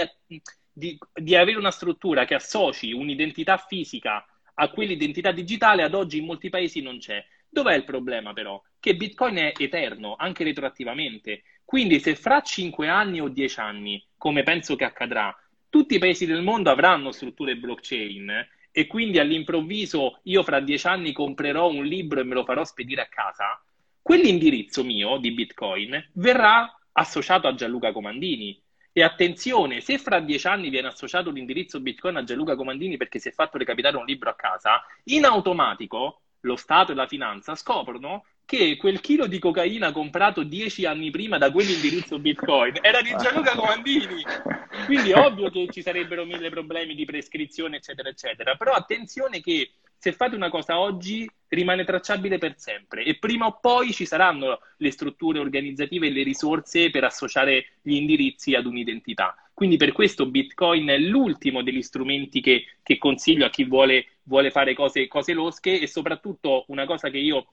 di, di avere una struttura che associ un'identità fisica a quell'identità digitale, ad oggi in molti paesi non c'è. Dov'è il problema però? Che Bitcoin è eterno, anche retroattivamente. Quindi se fra 5 anni o 10 anni, come penso che accadrà, tutti i paesi del mondo avranno strutture blockchain e quindi all'improvviso io fra 10 anni comprerò un libro e me lo farò spedire a casa, quell'indirizzo mio di Bitcoin verrà associato a Gianluca Comandini, e attenzione, se fra dieci anni viene associato l'indirizzo Bitcoin a Gianluca Comandini perché si è fatto recapitare un libro a casa, in automatico lo Stato e la finanza scoprono che quel chilo di cocaina comprato dieci anni prima da quell'indirizzo Bitcoin era di Gianluca Comandini. Quindi è ovvio che ci sarebbero mille problemi di prescrizione, eccetera, eccetera. Però attenzione che se fate una cosa oggi rimane tracciabile per sempre. E prima o poi ci saranno le strutture organizzative e le risorse per associare gli indirizzi ad un'identità. Quindi per questo Bitcoin è l'ultimo degli strumenti che, che consiglio a chi vuole, vuole fare cose, cose, losche. E soprattutto una cosa che io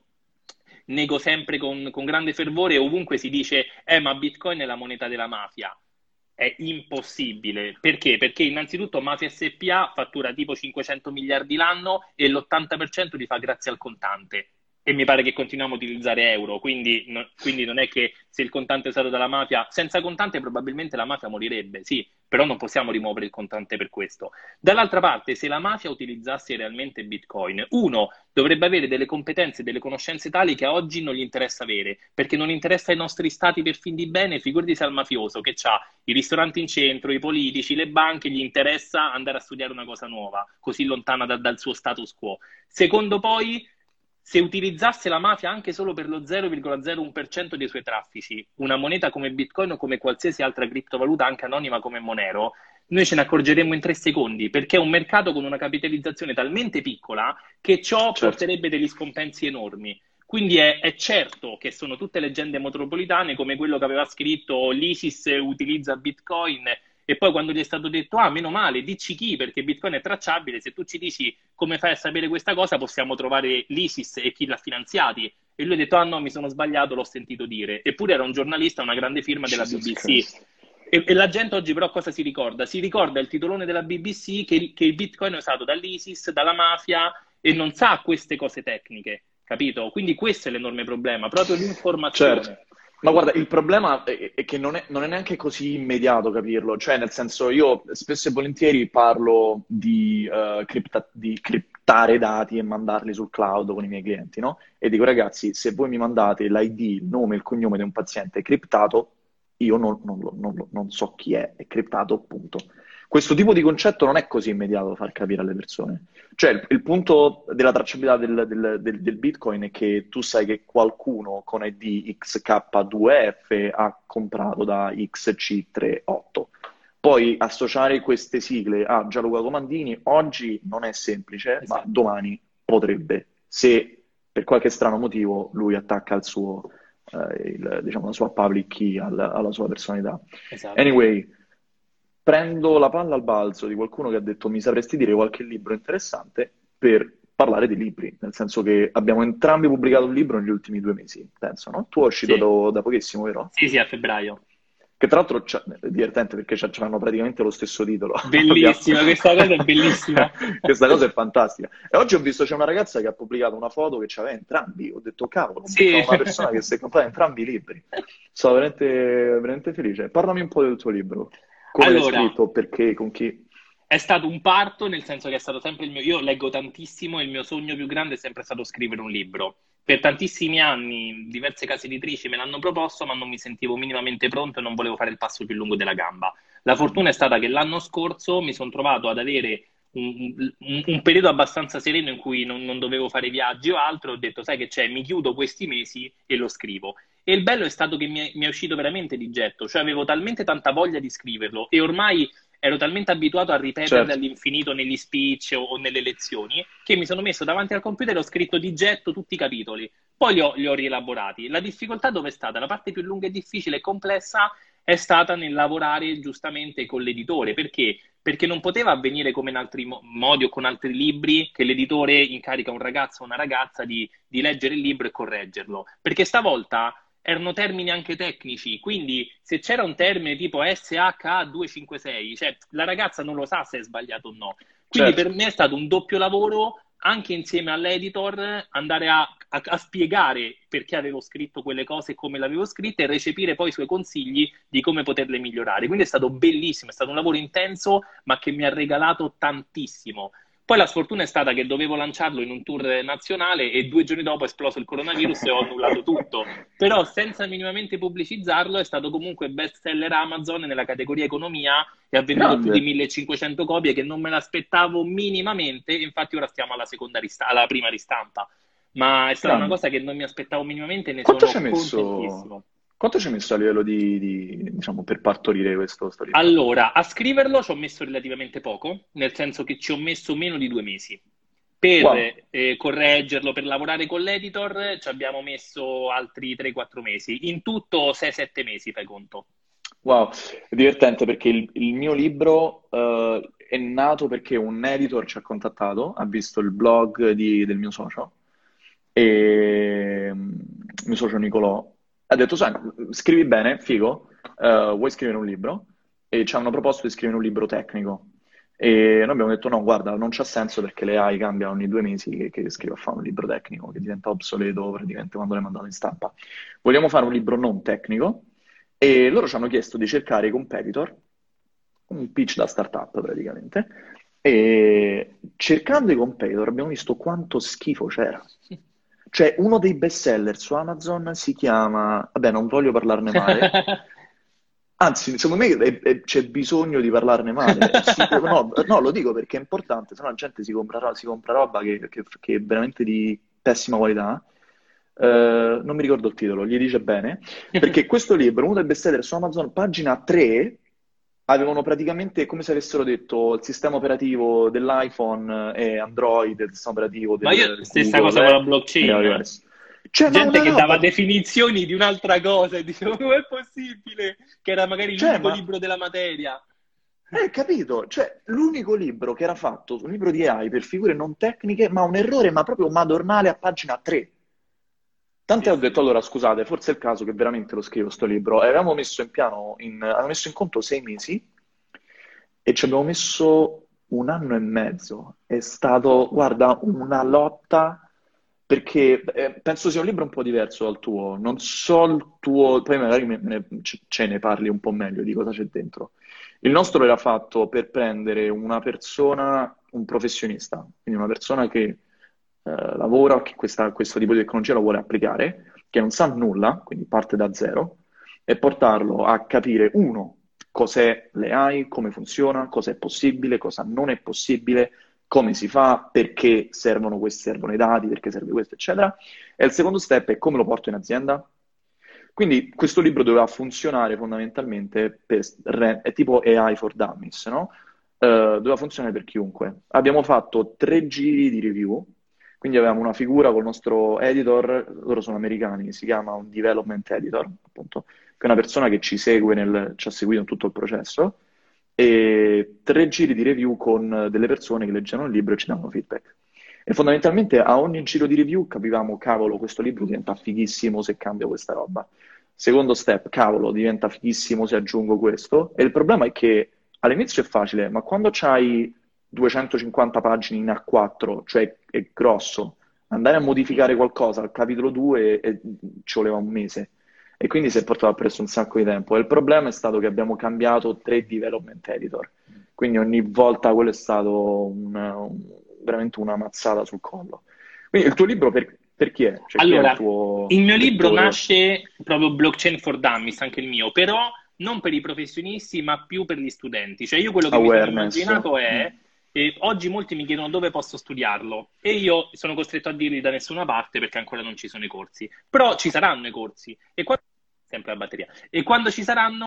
nego sempre con, con grande fervore, ovunque si dice, eh ma Bitcoin è la moneta della mafia è impossibile. Perché? Perché innanzitutto Mafia SPA fattura tipo 500 miliardi l'anno e l'80% li fa grazie al contante. E mi pare che continuiamo a utilizzare euro, quindi, no, quindi non è che se il contante è usato dalla mafia, senza contante probabilmente la mafia morirebbe, sì, però non possiamo rimuovere il contante per questo. Dall'altra parte, se la mafia utilizzasse realmente Bitcoin, uno dovrebbe avere delle competenze delle conoscenze tali che oggi non gli interessa avere, perché non interessa ai nostri stati per fin di bene, figurati se al mafioso che ha i ristoranti in centro, i politici, le banche, gli interessa andare a studiare una cosa nuova, così lontana da, dal suo status quo. Secondo poi se utilizzasse la mafia anche solo per lo 0,01% dei suoi traffici, una moneta come Bitcoin o come qualsiasi altra criptovaluta, anche anonima come Monero, noi ce ne accorgeremmo in tre secondi, perché è un mercato con una capitalizzazione talmente piccola che ciò certo. porterebbe degli scompensi enormi. Quindi è, è, certo che sono tutte leggende metropolitane come quello che aveva scritto l'ISIS utilizza Bitcoin e poi quando gli è stato detto ah meno male dici chi perché Bitcoin è tracciabile se tu ci dici come fai a sapere questa cosa possiamo trovare l'ISIS e chi l'ha finanziati e lui ha detto ah no mi sono sbagliato l'ho sentito dire eppure era un giornalista una grande firma della BBC e, e, la gente oggi però cosa si ricorda? Si ricorda il titolone della BBC che, che il Bitcoin è usato dall'ISIS, dalla mafia e non sa queste cose tecniche capito? Quindi questo è l'enorme problema, proprio l'informazione. Certo. Ma guarda, il problema è, che non è, non è, neanche così immediato capirlo, cioè nel senso io spesso e volentieri parlo di, uh, cripta, di criptare dati e mandarli sul cloud con i miei clienti, no? E dico ragazzi, se voi mi mandate l'ID, il nome e il cognome di un paziente criptato, io non, non, non, so chi è, è criptato, punto questo tipo di concetto non è così immediato da far capire alle persone. Cioè, il, il punto della tracciabilità del, del, del, del, Bitcoin è che tu sai che qualcuno con ID XK2F ha comprato da XC38. Poi associare queste sigle a Gianluca Comandini oggi non è semplice, esatto. ma domani potrebbe, se per qualche strano motivo lui attacca il suo, eh, il, diciamo, la sua public key alla, alla sua personalità. Esatto. Anyway, prendo la palla al balzo di qualcuno che ha detto mi sapresti dire qualche libro interessante per parlare di libri, nel senso che abbiamo entrambi pubblicato un libro negli ultimi due mesi, penso, no? Tu è uscito sì. da, da, pochissimo, vero? Sì, sì, a febbraio. Che tra l'altro è divertente perché hanno praticamente lo stesso titolo. Bellissima, questa cosa è bellissima. questa cosa è fantastica. E oggi ho visto c'è una ragazza che ha pubblicato una foto che aveva entrambi. Ho detto, cavolo, sì. una persona che si è comprata entrambi i libri. Sono veramente, veramente felice. Parlami un po' del tuo libro. Come allora, scritto? Perché? Con chi? È stato un parto, nel senso che è stato sempre il mio... Io leggo tantissimo e il mio sogno più grande è sempre stato scrivere un libro. Per tantissimi anni diverse case editrici me l'hanno proposto, ma non mi sentivo minimamente pronto e non volevo fare il passo più lungo della gamba. La fortuna è stata che l'anno scorso mi sono trovato ad avere un, un, un, periodo abbastanza sereno in cui non, non, dovevo fare viaggi o altro, ho detto, sai che c'è, mi chiudo questi mesi e lo scrivo. E il bello è stato che mi è, mi è uscito veramente di getto, cioè avevo talmente tanta voglia di scriverlo e ormai ero talmente abituato a ripeterle certo. all'infinito negli speech o, o, nelle lezioni che mi sono messo davanti al computer e ho scritto di getto tutti i capitoli. Poi li ho, li ho rielaborati. La difficoltà dove è stata? La parte più lunga e difficile e complessa è stata nel lavorare giustamente con l'editore. Perché? Perché non poteva avvenire come in altri modi o con altri libri che l'editore incarica un ragazzo o una ragazza di, di leggere il libro e correggerlo. Perché stavolta erano termini anche tecnici, quindi se c'era un termine tipo SHA256, cioè la ragazza non lo sa se è sbagliato o no. Quindi certo. per me è stato un doppio lavoro anche insieme all'editor andare a, a, a, spiegare perché avevo scritto quelle cose e come le avevo scritte e recepire poi i suoi consigli di come poterle migliorare. Quindi è stato bellissimo, è stato un lavoro intenso ma che mi ha regalato tantissimo. Poi la sfortuna è stata che dovevo lanciarlo in un tour nazionale e due giorni dopo è esploso il coronavirus e ho annullato tutto. Però senza minimamente pubblicizzarlo è stato comunque best seller Amazon nella categoria economia e ha venduto Grande. più di 1500 copie che non me l'aspettavo minimamente. Infatti ora stiamo alla, rista- alla prima ristampa. Ma è stata Grande. una cosa che non mi aspettavo minimamente e ne Quanto sono contentissimo. Quanto ci hai messo a livello di, di diciamo, per partorire questo storia? Allora, a scriverlo ci ho messo relativamente poco, nel senso che ci ho messo meno di due mesi. Per wow. eh, correggerlo, per lavorare con l'editor, ci abbiamo messo altri 3-4 mesi. In tutto 6-7 mesi, fai conto. Wow, è divertente perché il, il mio libro uh, è nato perché un editor ci ha contattato, ha visto il blog di, del mio socio, e, mm, il mio socio Nicolò, ha detto, sai, scrivi bene, figo, uh, vuoi scrivere un libro? E ci hanno proposto di scrivere un libro tecnico. E noi abbiamo detto no, guarda, non c'ha senso perché le AI cambia ogni due mesi che, che scrive a fare un libro tecnico, che diventa obsoleto praticamente quando le mandate in stampa. Vogliamo fare un libro non tecnico e loro ci hanno chiesto di cercare i competitor, un pitch da startup praticamente, e cercando i competitor abbiamo visto quanto schifo c'era. Cioè, uno dei best seller su Amazon si chiama... Vabbè, non voglio parlarne male. Anzi, secondo me è, è, c'è bisogno di parlarne male. No, no, lo dico perché è importante, se no la gente si compra, si compra roba che, che, che, è veramente di pessima qualità. Uh, non mi ricordo il titolo, gli dice bene, perché questo libro, uno dei bestseller su Amazon, pagina 3, avevano praticamente come se avessero detto il sistema operativo dell'iPhone e Android, il sistema operativo del Ma io stessa Google, cosa con la blockchain. Cioè, gente che roba... dava definizioni di un'altra cosa e diceva come è possibile che era magari cioè, l'unico ma... libro della materia. Eh, capito? Cioè, l'unico libro che era fatto, un libro di AI per figure non tecniche, ma un errore, ma proprio madornale a pagina 3. Tant'è ho detto, allora, scusate, forse è il caso che veramente lo scrivo sto libro. E avevamo messo in piano, in, avevamo messo in conto sei mesi e ci abbiamo messo un anno e mezzo. È stato, guarda, una lotta perché eh, penso sia un libro un po' diverso dal tuo. Non so il tuo, poi magari me ne, ce ne parli un po' meglio di cosa c'è dentro. Il nostro era fatto per prendere una persona, un professionista, quindi una persona che eh, lavora, che questa, questo tipo di tecnologia la vuole applicare, che non sa nulla, quindi parte da zero, e portarlo a capire, uno, cos'è l'AI, come funziona, cosa è possibile, cosa non è possibile, come si fa, perché servono, questi, servono i dati, perché serve questo, eccetera. E il secondo step è come lo porto in azienda, quindi questo libro doveva funzionare fondamentalmente per, è tipo AI for Dummies, no? Uh, doveva funzionare per chiunque. Abbiamo fatto tre giri di review, quindi avevamo una figura col nostro editor, loro sono americani, si chiama un development editor, appunto, che è una persona che ci segue, nel, ci ha seguito in tutto il processo, e tre giri di review con delle persone che leggevano il libro e ci davano feedback. E fondamentalmente a ogni giro di review capivamo, cavolo, questo libro diventa fighissimo se cambio questa roba. Secondo step, cavolo, diventa fighissimo se aggiungo questo. E il problema è che all'inizio è facile, ma quando c'hai 250 pagine in A4, cioè è grosso, andare a modificare qualcosa al capitolo 2 e, ci voleva un mese. E quindi si è portato appresso un sacco di tempo. E il problema è stato che abbiamo cambiato tre development editor. Quindi ogni volta quello è stato un, un veramente una mazzata sul collo. Quindi il tuo libro per, per chi è? Cioè, allora, è il, tuo, il, mio libro tuo... nasce proprio blockchain for dummies, anche il mio, però non per i professionisti, ma più per gli studenti. Cioè io quello che Awareness. mi sono immaginato è... Mm. E oggi molti mi chiedono dove posso studiarlo e io sono costretto a dirgli da nessuna parte perché ancora non ci sono i corsi. Però ci saranno i corsi e quando... sempre la batteria. E quando ci saranno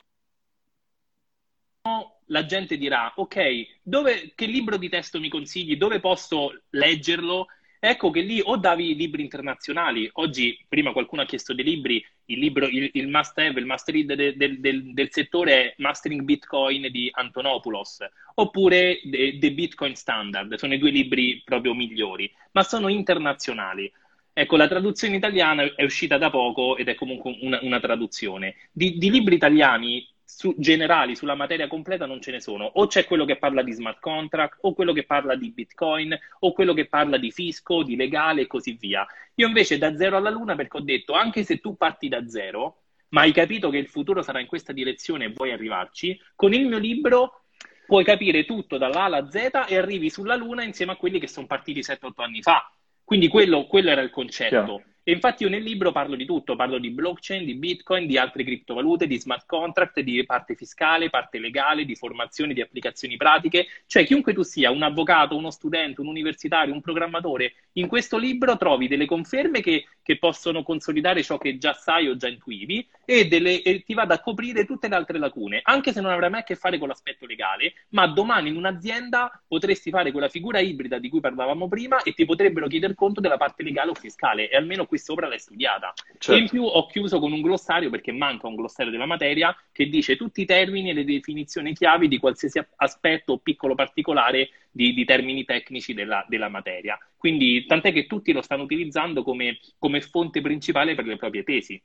la gente dirà, ok, dove, che libro di testo mi consigli? Dove posso leggerlo? Ecco che lì o davi libri internazionali, oggi prima qualcuno ha chiesto dei libri, il libro, il, il must have, il must read del, del, del, del, settore è Mastering Bitcoin di Antonopoulos, oppure The Bitcoin Standard, sono i due libri proprio migliori, ma sono internazionali. Ecco, la traduzione italiana è uscita da poco ed è comunque una, una traduzione. Di, di libri italiani su, generali sulla materia completa non ce ne sono. O c'è quello che parla di smart contract, o quello che parla di bitcoin, o quello che parla di fisco, di legale e così via. Io invece da zero alla luna perché ho detto, anche se tu parti da zero, ma hai capito che il futuro sarà in questa direzione e vuoi arrivarci, con il mio libro puoi capire tutto dalla A alla Z e arrivi sulla luna insieme a quelli che sono partiti 7-8 anni fa. Quindi quello, quello era il concetto. Chiaro. E infatti io nel libro parlo di tutto, parlo di blockchain, di bitcoin, di altre criptovalute, di smart contract, di parte fiscale, parte legale, di formazione, di applicazioni pratiche. Cioè chiunque tu sia, un avvocato, uno studente, un universitario, un programmatore, in questo libro trovi delle conferme che, che possono consolidare ciò che già sai o già intuivi e, delle, e ti vado a coprire tutte le altre lacune, anche se non avrai mai a che fare con l'aspetto legale, ma domani in un'azienda potresti fare quella figura ibrida di cui parlavamo prima e ti potrebbero chiedere conto della parte legale o fiscale e almeno qui sopra l'hai studiata. Certo. E in più ho chiuso con un glossario perché manca un glossario della materia che dice tutti i termini e le definizioni chiavi di qualsiasi aspetto o piccolo particolare di, di termini tecnici della, della, materia. Quindi tant'è che tutti lo stanno utilizzando come, come fonte principale per le proprie tesi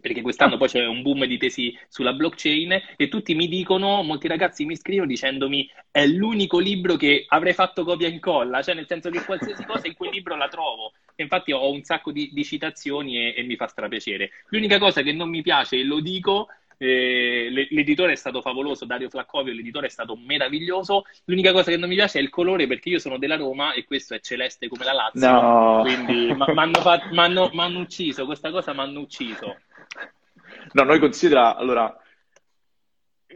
perché quest'anno poi c'è un boom di tesi sulla blockchain e tutti mi dicono, molti ragazzi mi scrivono dicendomi è l'unico libro che avrei fatto copia e incolla, cioè nel senso che qualsiasi cosa in quel libro la trovo. E infatti ho un sacco di, di citazioni e, e, mi fa strapiacere. L'unica cosa che non mi piace, e lo dico, eh, l'editore è stato favoloso, Dario Flaccovio, l'editore è stato meraviglioso. L'unica cosa che non mi piace è il colore perché io sono della Roma e questo è celeste come la Lazio. No. Quindi mi hanno ucciso, questa cosa mi hanno ucciso. No, noi considera, allora,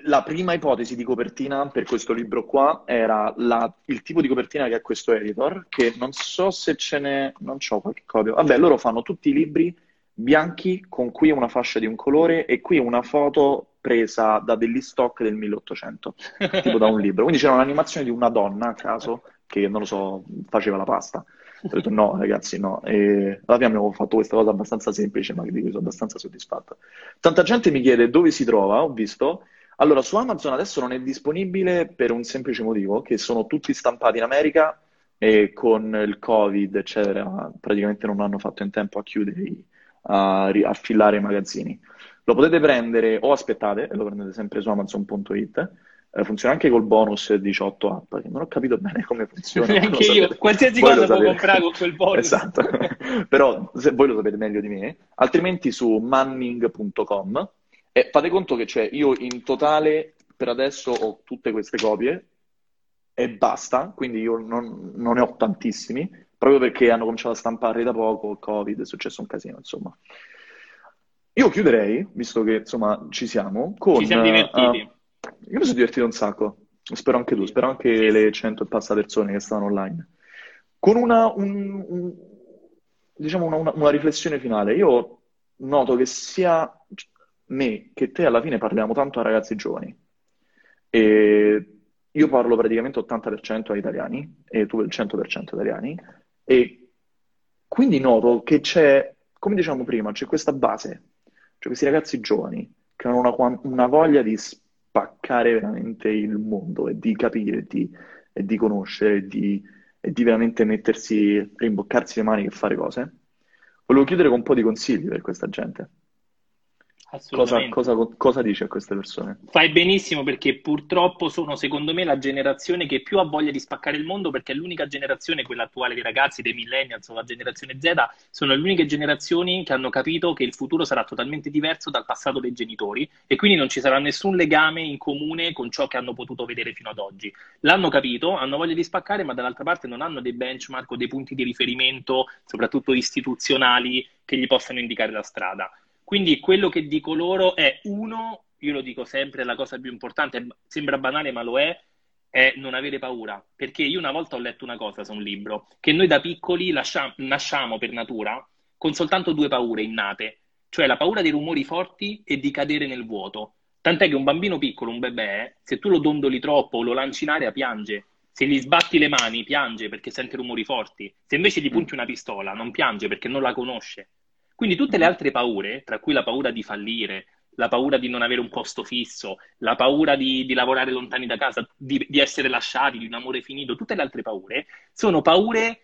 la prima ipotesi di copertina per questo libro qua era la, il tipo di copertina che è questo editor, che non so se ce n'è, non c'ho qualche copia. Vabbè, loro fanno tutti i libri bianchi con qui una fascia di un colore e qui una foto presa da degli stock del 1800, tipo da un libro. Quindi c'era un'animazione di una donna a caso che, non lo so, faceva la pasta. Ho detto no, ragazzi, no. E alla fine abbiamo fatto questa cosa abbastanza semplice, ma di cui sono abbastanza soddisfatto. Tanta gente mi chiede dove si trova, ho visto. Allora, su Amazon adesso non è disponibile per un semplice motivo, che sono tutti stampati in America e con il Covid, eccetera, praticamente non hanno fatto in tempo a chiudere, a, a i magazzini. Lo potete prendere o aspettate, lo prendete sempre su Amazon.it, funziona anche col bonus 18 app, che non ho capito bene come funziona. Neanche io, qualsiasi voi cosa può comprare con quel bonus. esatto, però se voi lo sapete meglio di me, altrimenti su manning.com e fate conto che cioè, io in totale per adesso ho tutte queste copie e basta, quindi io non, non ne ho tantissimi, proprio perché hanno cominciato a stampare da poco, Covid, è successo un casino, insomma. Io chiuderei, visto che insomma ci siamo, con... Ci siamo divertiti. Uh, io mi sono divertito un sacco, spero anche tu, spero anche le cento e passa persone che stanno online. Con una, un, un, diciamo una, una, riflessione finale, io noto che sia me che te alla fine parliamo tanto a ragazzi giovani. E io parlo praticamente 80% a italiani e tu il 100% italiani. E quindi noto che c'è, come diciamo prima, c'è questa base, cioè questi ragazzi giovani che hanno una, una voglia di spaccare veramente il mondo e di capire di, e di conoscere di, e di veramente mettersi, rimboccarsi le mani e fare cose. Volevo chiudere con un po' di consigli per questa gente. Cosa, cosa, cosa, dici a queste persone? Fai benissimo perché purtroppo sono secondo me la generazione che più ha voglia di spaccare il mondo perché è l'unica generazione, quella attuale dei ragazzi, dei millennials o la generazione Z, sono le uniche generazioni che hanno capito che il futuro sarà totalmente diverso dal passato dei genitori e quindi non ci sarà nessun legame in comune con ciò che hanno potuto vedere fino ad oggi. L'hanno capito, hanno voglia di spaccare ma dall'altra parte non hanno dei benchmark o dei punti di riferimento, soprattutto istituzionali, che gli possano indicare la strada. Quindi quello che dico loro è uno, io lo dico sempre, la cosa più importante, sembra banale ma lo è, è non avere paura. Perché io una volta ho letto una cosa su un libro, che noi da piccoli lasciamo, nasciamo per natura con soltanto due paure innate, cioè la paura dei rumori forti e di cadere nel vuoto. Tant'è che un bambino piccolo, un bebè, se tu lo dondoli troppo o lo lanci in aria, piange. Se gli sbatti le mani, piange perché sente rumori forti. Se invece gli punti una pistola, non piange perché non la conosce. Quindi tutte le altre paure, tra cui la paura di fallire, la paura di non avere un posto fisso, la paura di, di lavorare lontani da casa, di, di, essere lasciati, di un amore finito, tutte le altre paure sono paure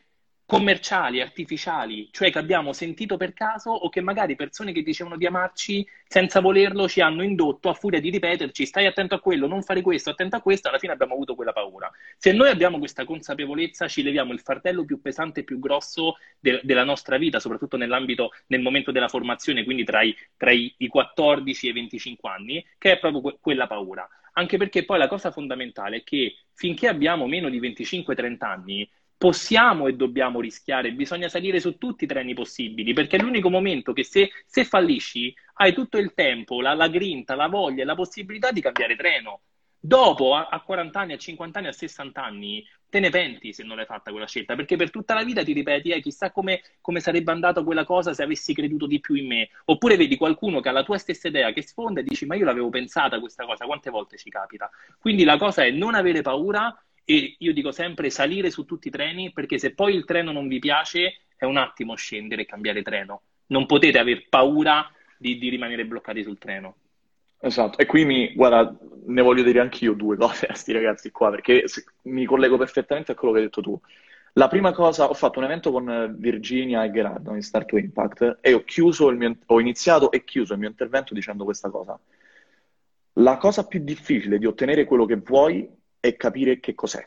commerciali, artificiali, cioè che abbiamo sentito per caso o che magari persone che dicevano di amarci senza volerlo ci hanno indotto a furia di ripeterci stai attento a quello, non fare questo, attento a questo, alla fine abbiamo avuto quella paura. Se noi abbiamo questa consapevolezza ci leviamo il fardello più pesante e più grosso de- della nostra vita, soprattutto nell'ambito, nel momento della formazione, quindi tra i, tra i, i 14 e i 25 anni, che è proprio que- quella paura. Anche perché poi la cosa fondamentale è che finché abbiamo meno di 25-30 anni, possiamo e dobbiamo rischiare, bisogna salire su tutti i treni possibili, perché è l'unico momento che se, se fallisci hai tutto il tempo, la, la, grinta, la voglia e la possibilità di cambiare treno. Dopo, a, a 40 anni, a 50 anni, a 60 anni, te ne penti se non l'hai fatta quella scelta, perché per tutta la vita ti ripeti, eh, chissà come, come sarebbe andata quella cosa se avessi creduto di più in me. Oppure vedi qualcuno che ha la tua stessa idea, che sfonda e dici, ma io l'avevo pensata questa cosa, quante volte ci capita? Quindi la cosa è non avere paura e io dico sempre salire su tutti i treni perché se poi il treno non vi piace è un attimo scendere e cambiare treno. Non potete aver paura di, di rimanere bloccati sul treno. Esatto, e qui mi, guarda, ne voglio dire anch'io due cose a questi ragazzi qua, perché mi collego perfettamente a quello che hai detto tu. La prima cosa, ho fatto un evento con Virginia e Gerardo in Start to Impact e ho, mio, ho iniziato e chiuso il mio intervento dicendo questa cosa. La cosa più difficile di ottenere quello che vuoi e capire che cos'è.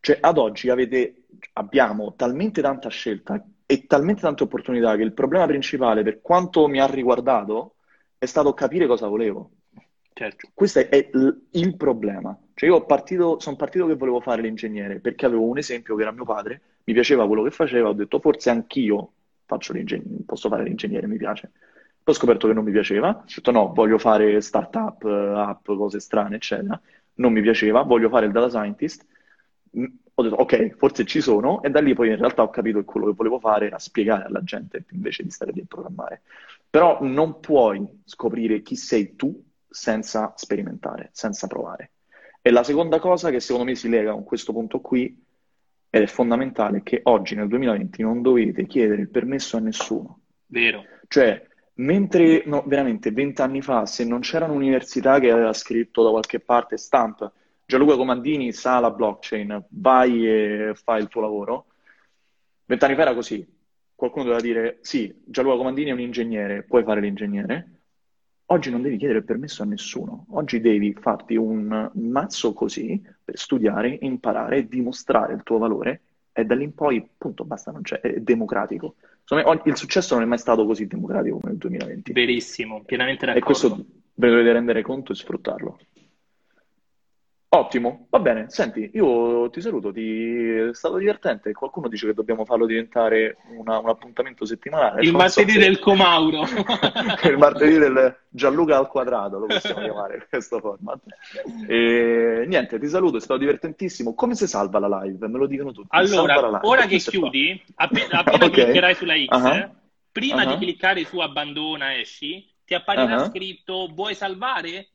Cioè, ad oggi avete, abbiamo talmente tanta scelta e talmente tante opportunità che il problema principale, per quanto mi ha riguardato, è stato capire cosa volevo. Certo. Questo è il problema. Cioè, io partito, sono partito che volevo fare l'ingegnere perché avevo un esempio che era mio padre, mi piaceva quello che faceva, ho detto forse anch'io faccio posso fare l'ingegnere, mi piace. ho scoperto che non mi piaceva, ho detto no, voglio fare startup, app, cose strane, eccetera. Non mi piaceva, voglio fare il data scientist. Mm, ho detto ok, forse ci sono, e da lì poi in realtà ho capito che quello che volevo fare era spiegare alla gente invece di stare lì a programmare. Però non puoi scoprire chi sei tu senza sperimentare, senza provare. E la seconda cosa che secondo me si lega con questo punto qui, ed è fondamentale, è che oggi nel 2020 non dovete chiedere il permesso a nessuno. Vero. Cioè, mentre no, veramente vent'anni fa, se non c'era un'università che aveva scritto da qualche parte stamp, Gianluca Comandini sa la blockchain, vai e fai il tuo lavoro. Vent'anni fa era così. Qualcuno doveva dire, sì, Gianluca Comandini è un ingegnere, puoi fare l'ingegnere. Oggi non devi chiedere permesso a nessuno. Oggi devi farti un mazzo così per studiare, imparare, dimostrare il tuo valore e da lì in poi, appunto, basta, non c'è, è democratico. Me, il successo non è mai stato così democratico come nel 2020. Verissimo, pienamente d'accordo. E questo ve lo dovete rendere conto e sfruttarlo. Ottimo, va bene. Senti, io ti saluto, ti... è stato divertente. Qualcuno dice che dobbiamo farlo diventare una, un appuntamento settimanale. Il martedì so se... del Comauro. il martedì del Gianluca al quadrato, lo possiamo chiamare questo format. E niente, ti saluto, è stato divertentissimo. Come si salva la live? Me lo dicono tutti. Allora, ora che chiudi, appena, appena okay. cliccherai sulla X, uh-huh. prima uh-huh. di cliccare su abbandona esci, ti apparirà uh-huh. scritto vuoi salvare?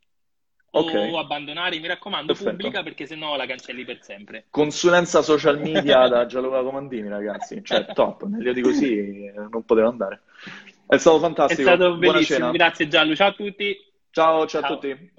Okay. o abbandonare, mi raccomando, Perfetto. pubblica perché sennò la cancelli per sempre. Consulenza social media da Gianluca Comandini, ragazzi, cioè top, meglio di così non poteva andare. È stato fantastico. È stato bellissimo, grazie Gianlu, ciao a tutti. Ciao, ciao, ciao. a tutti.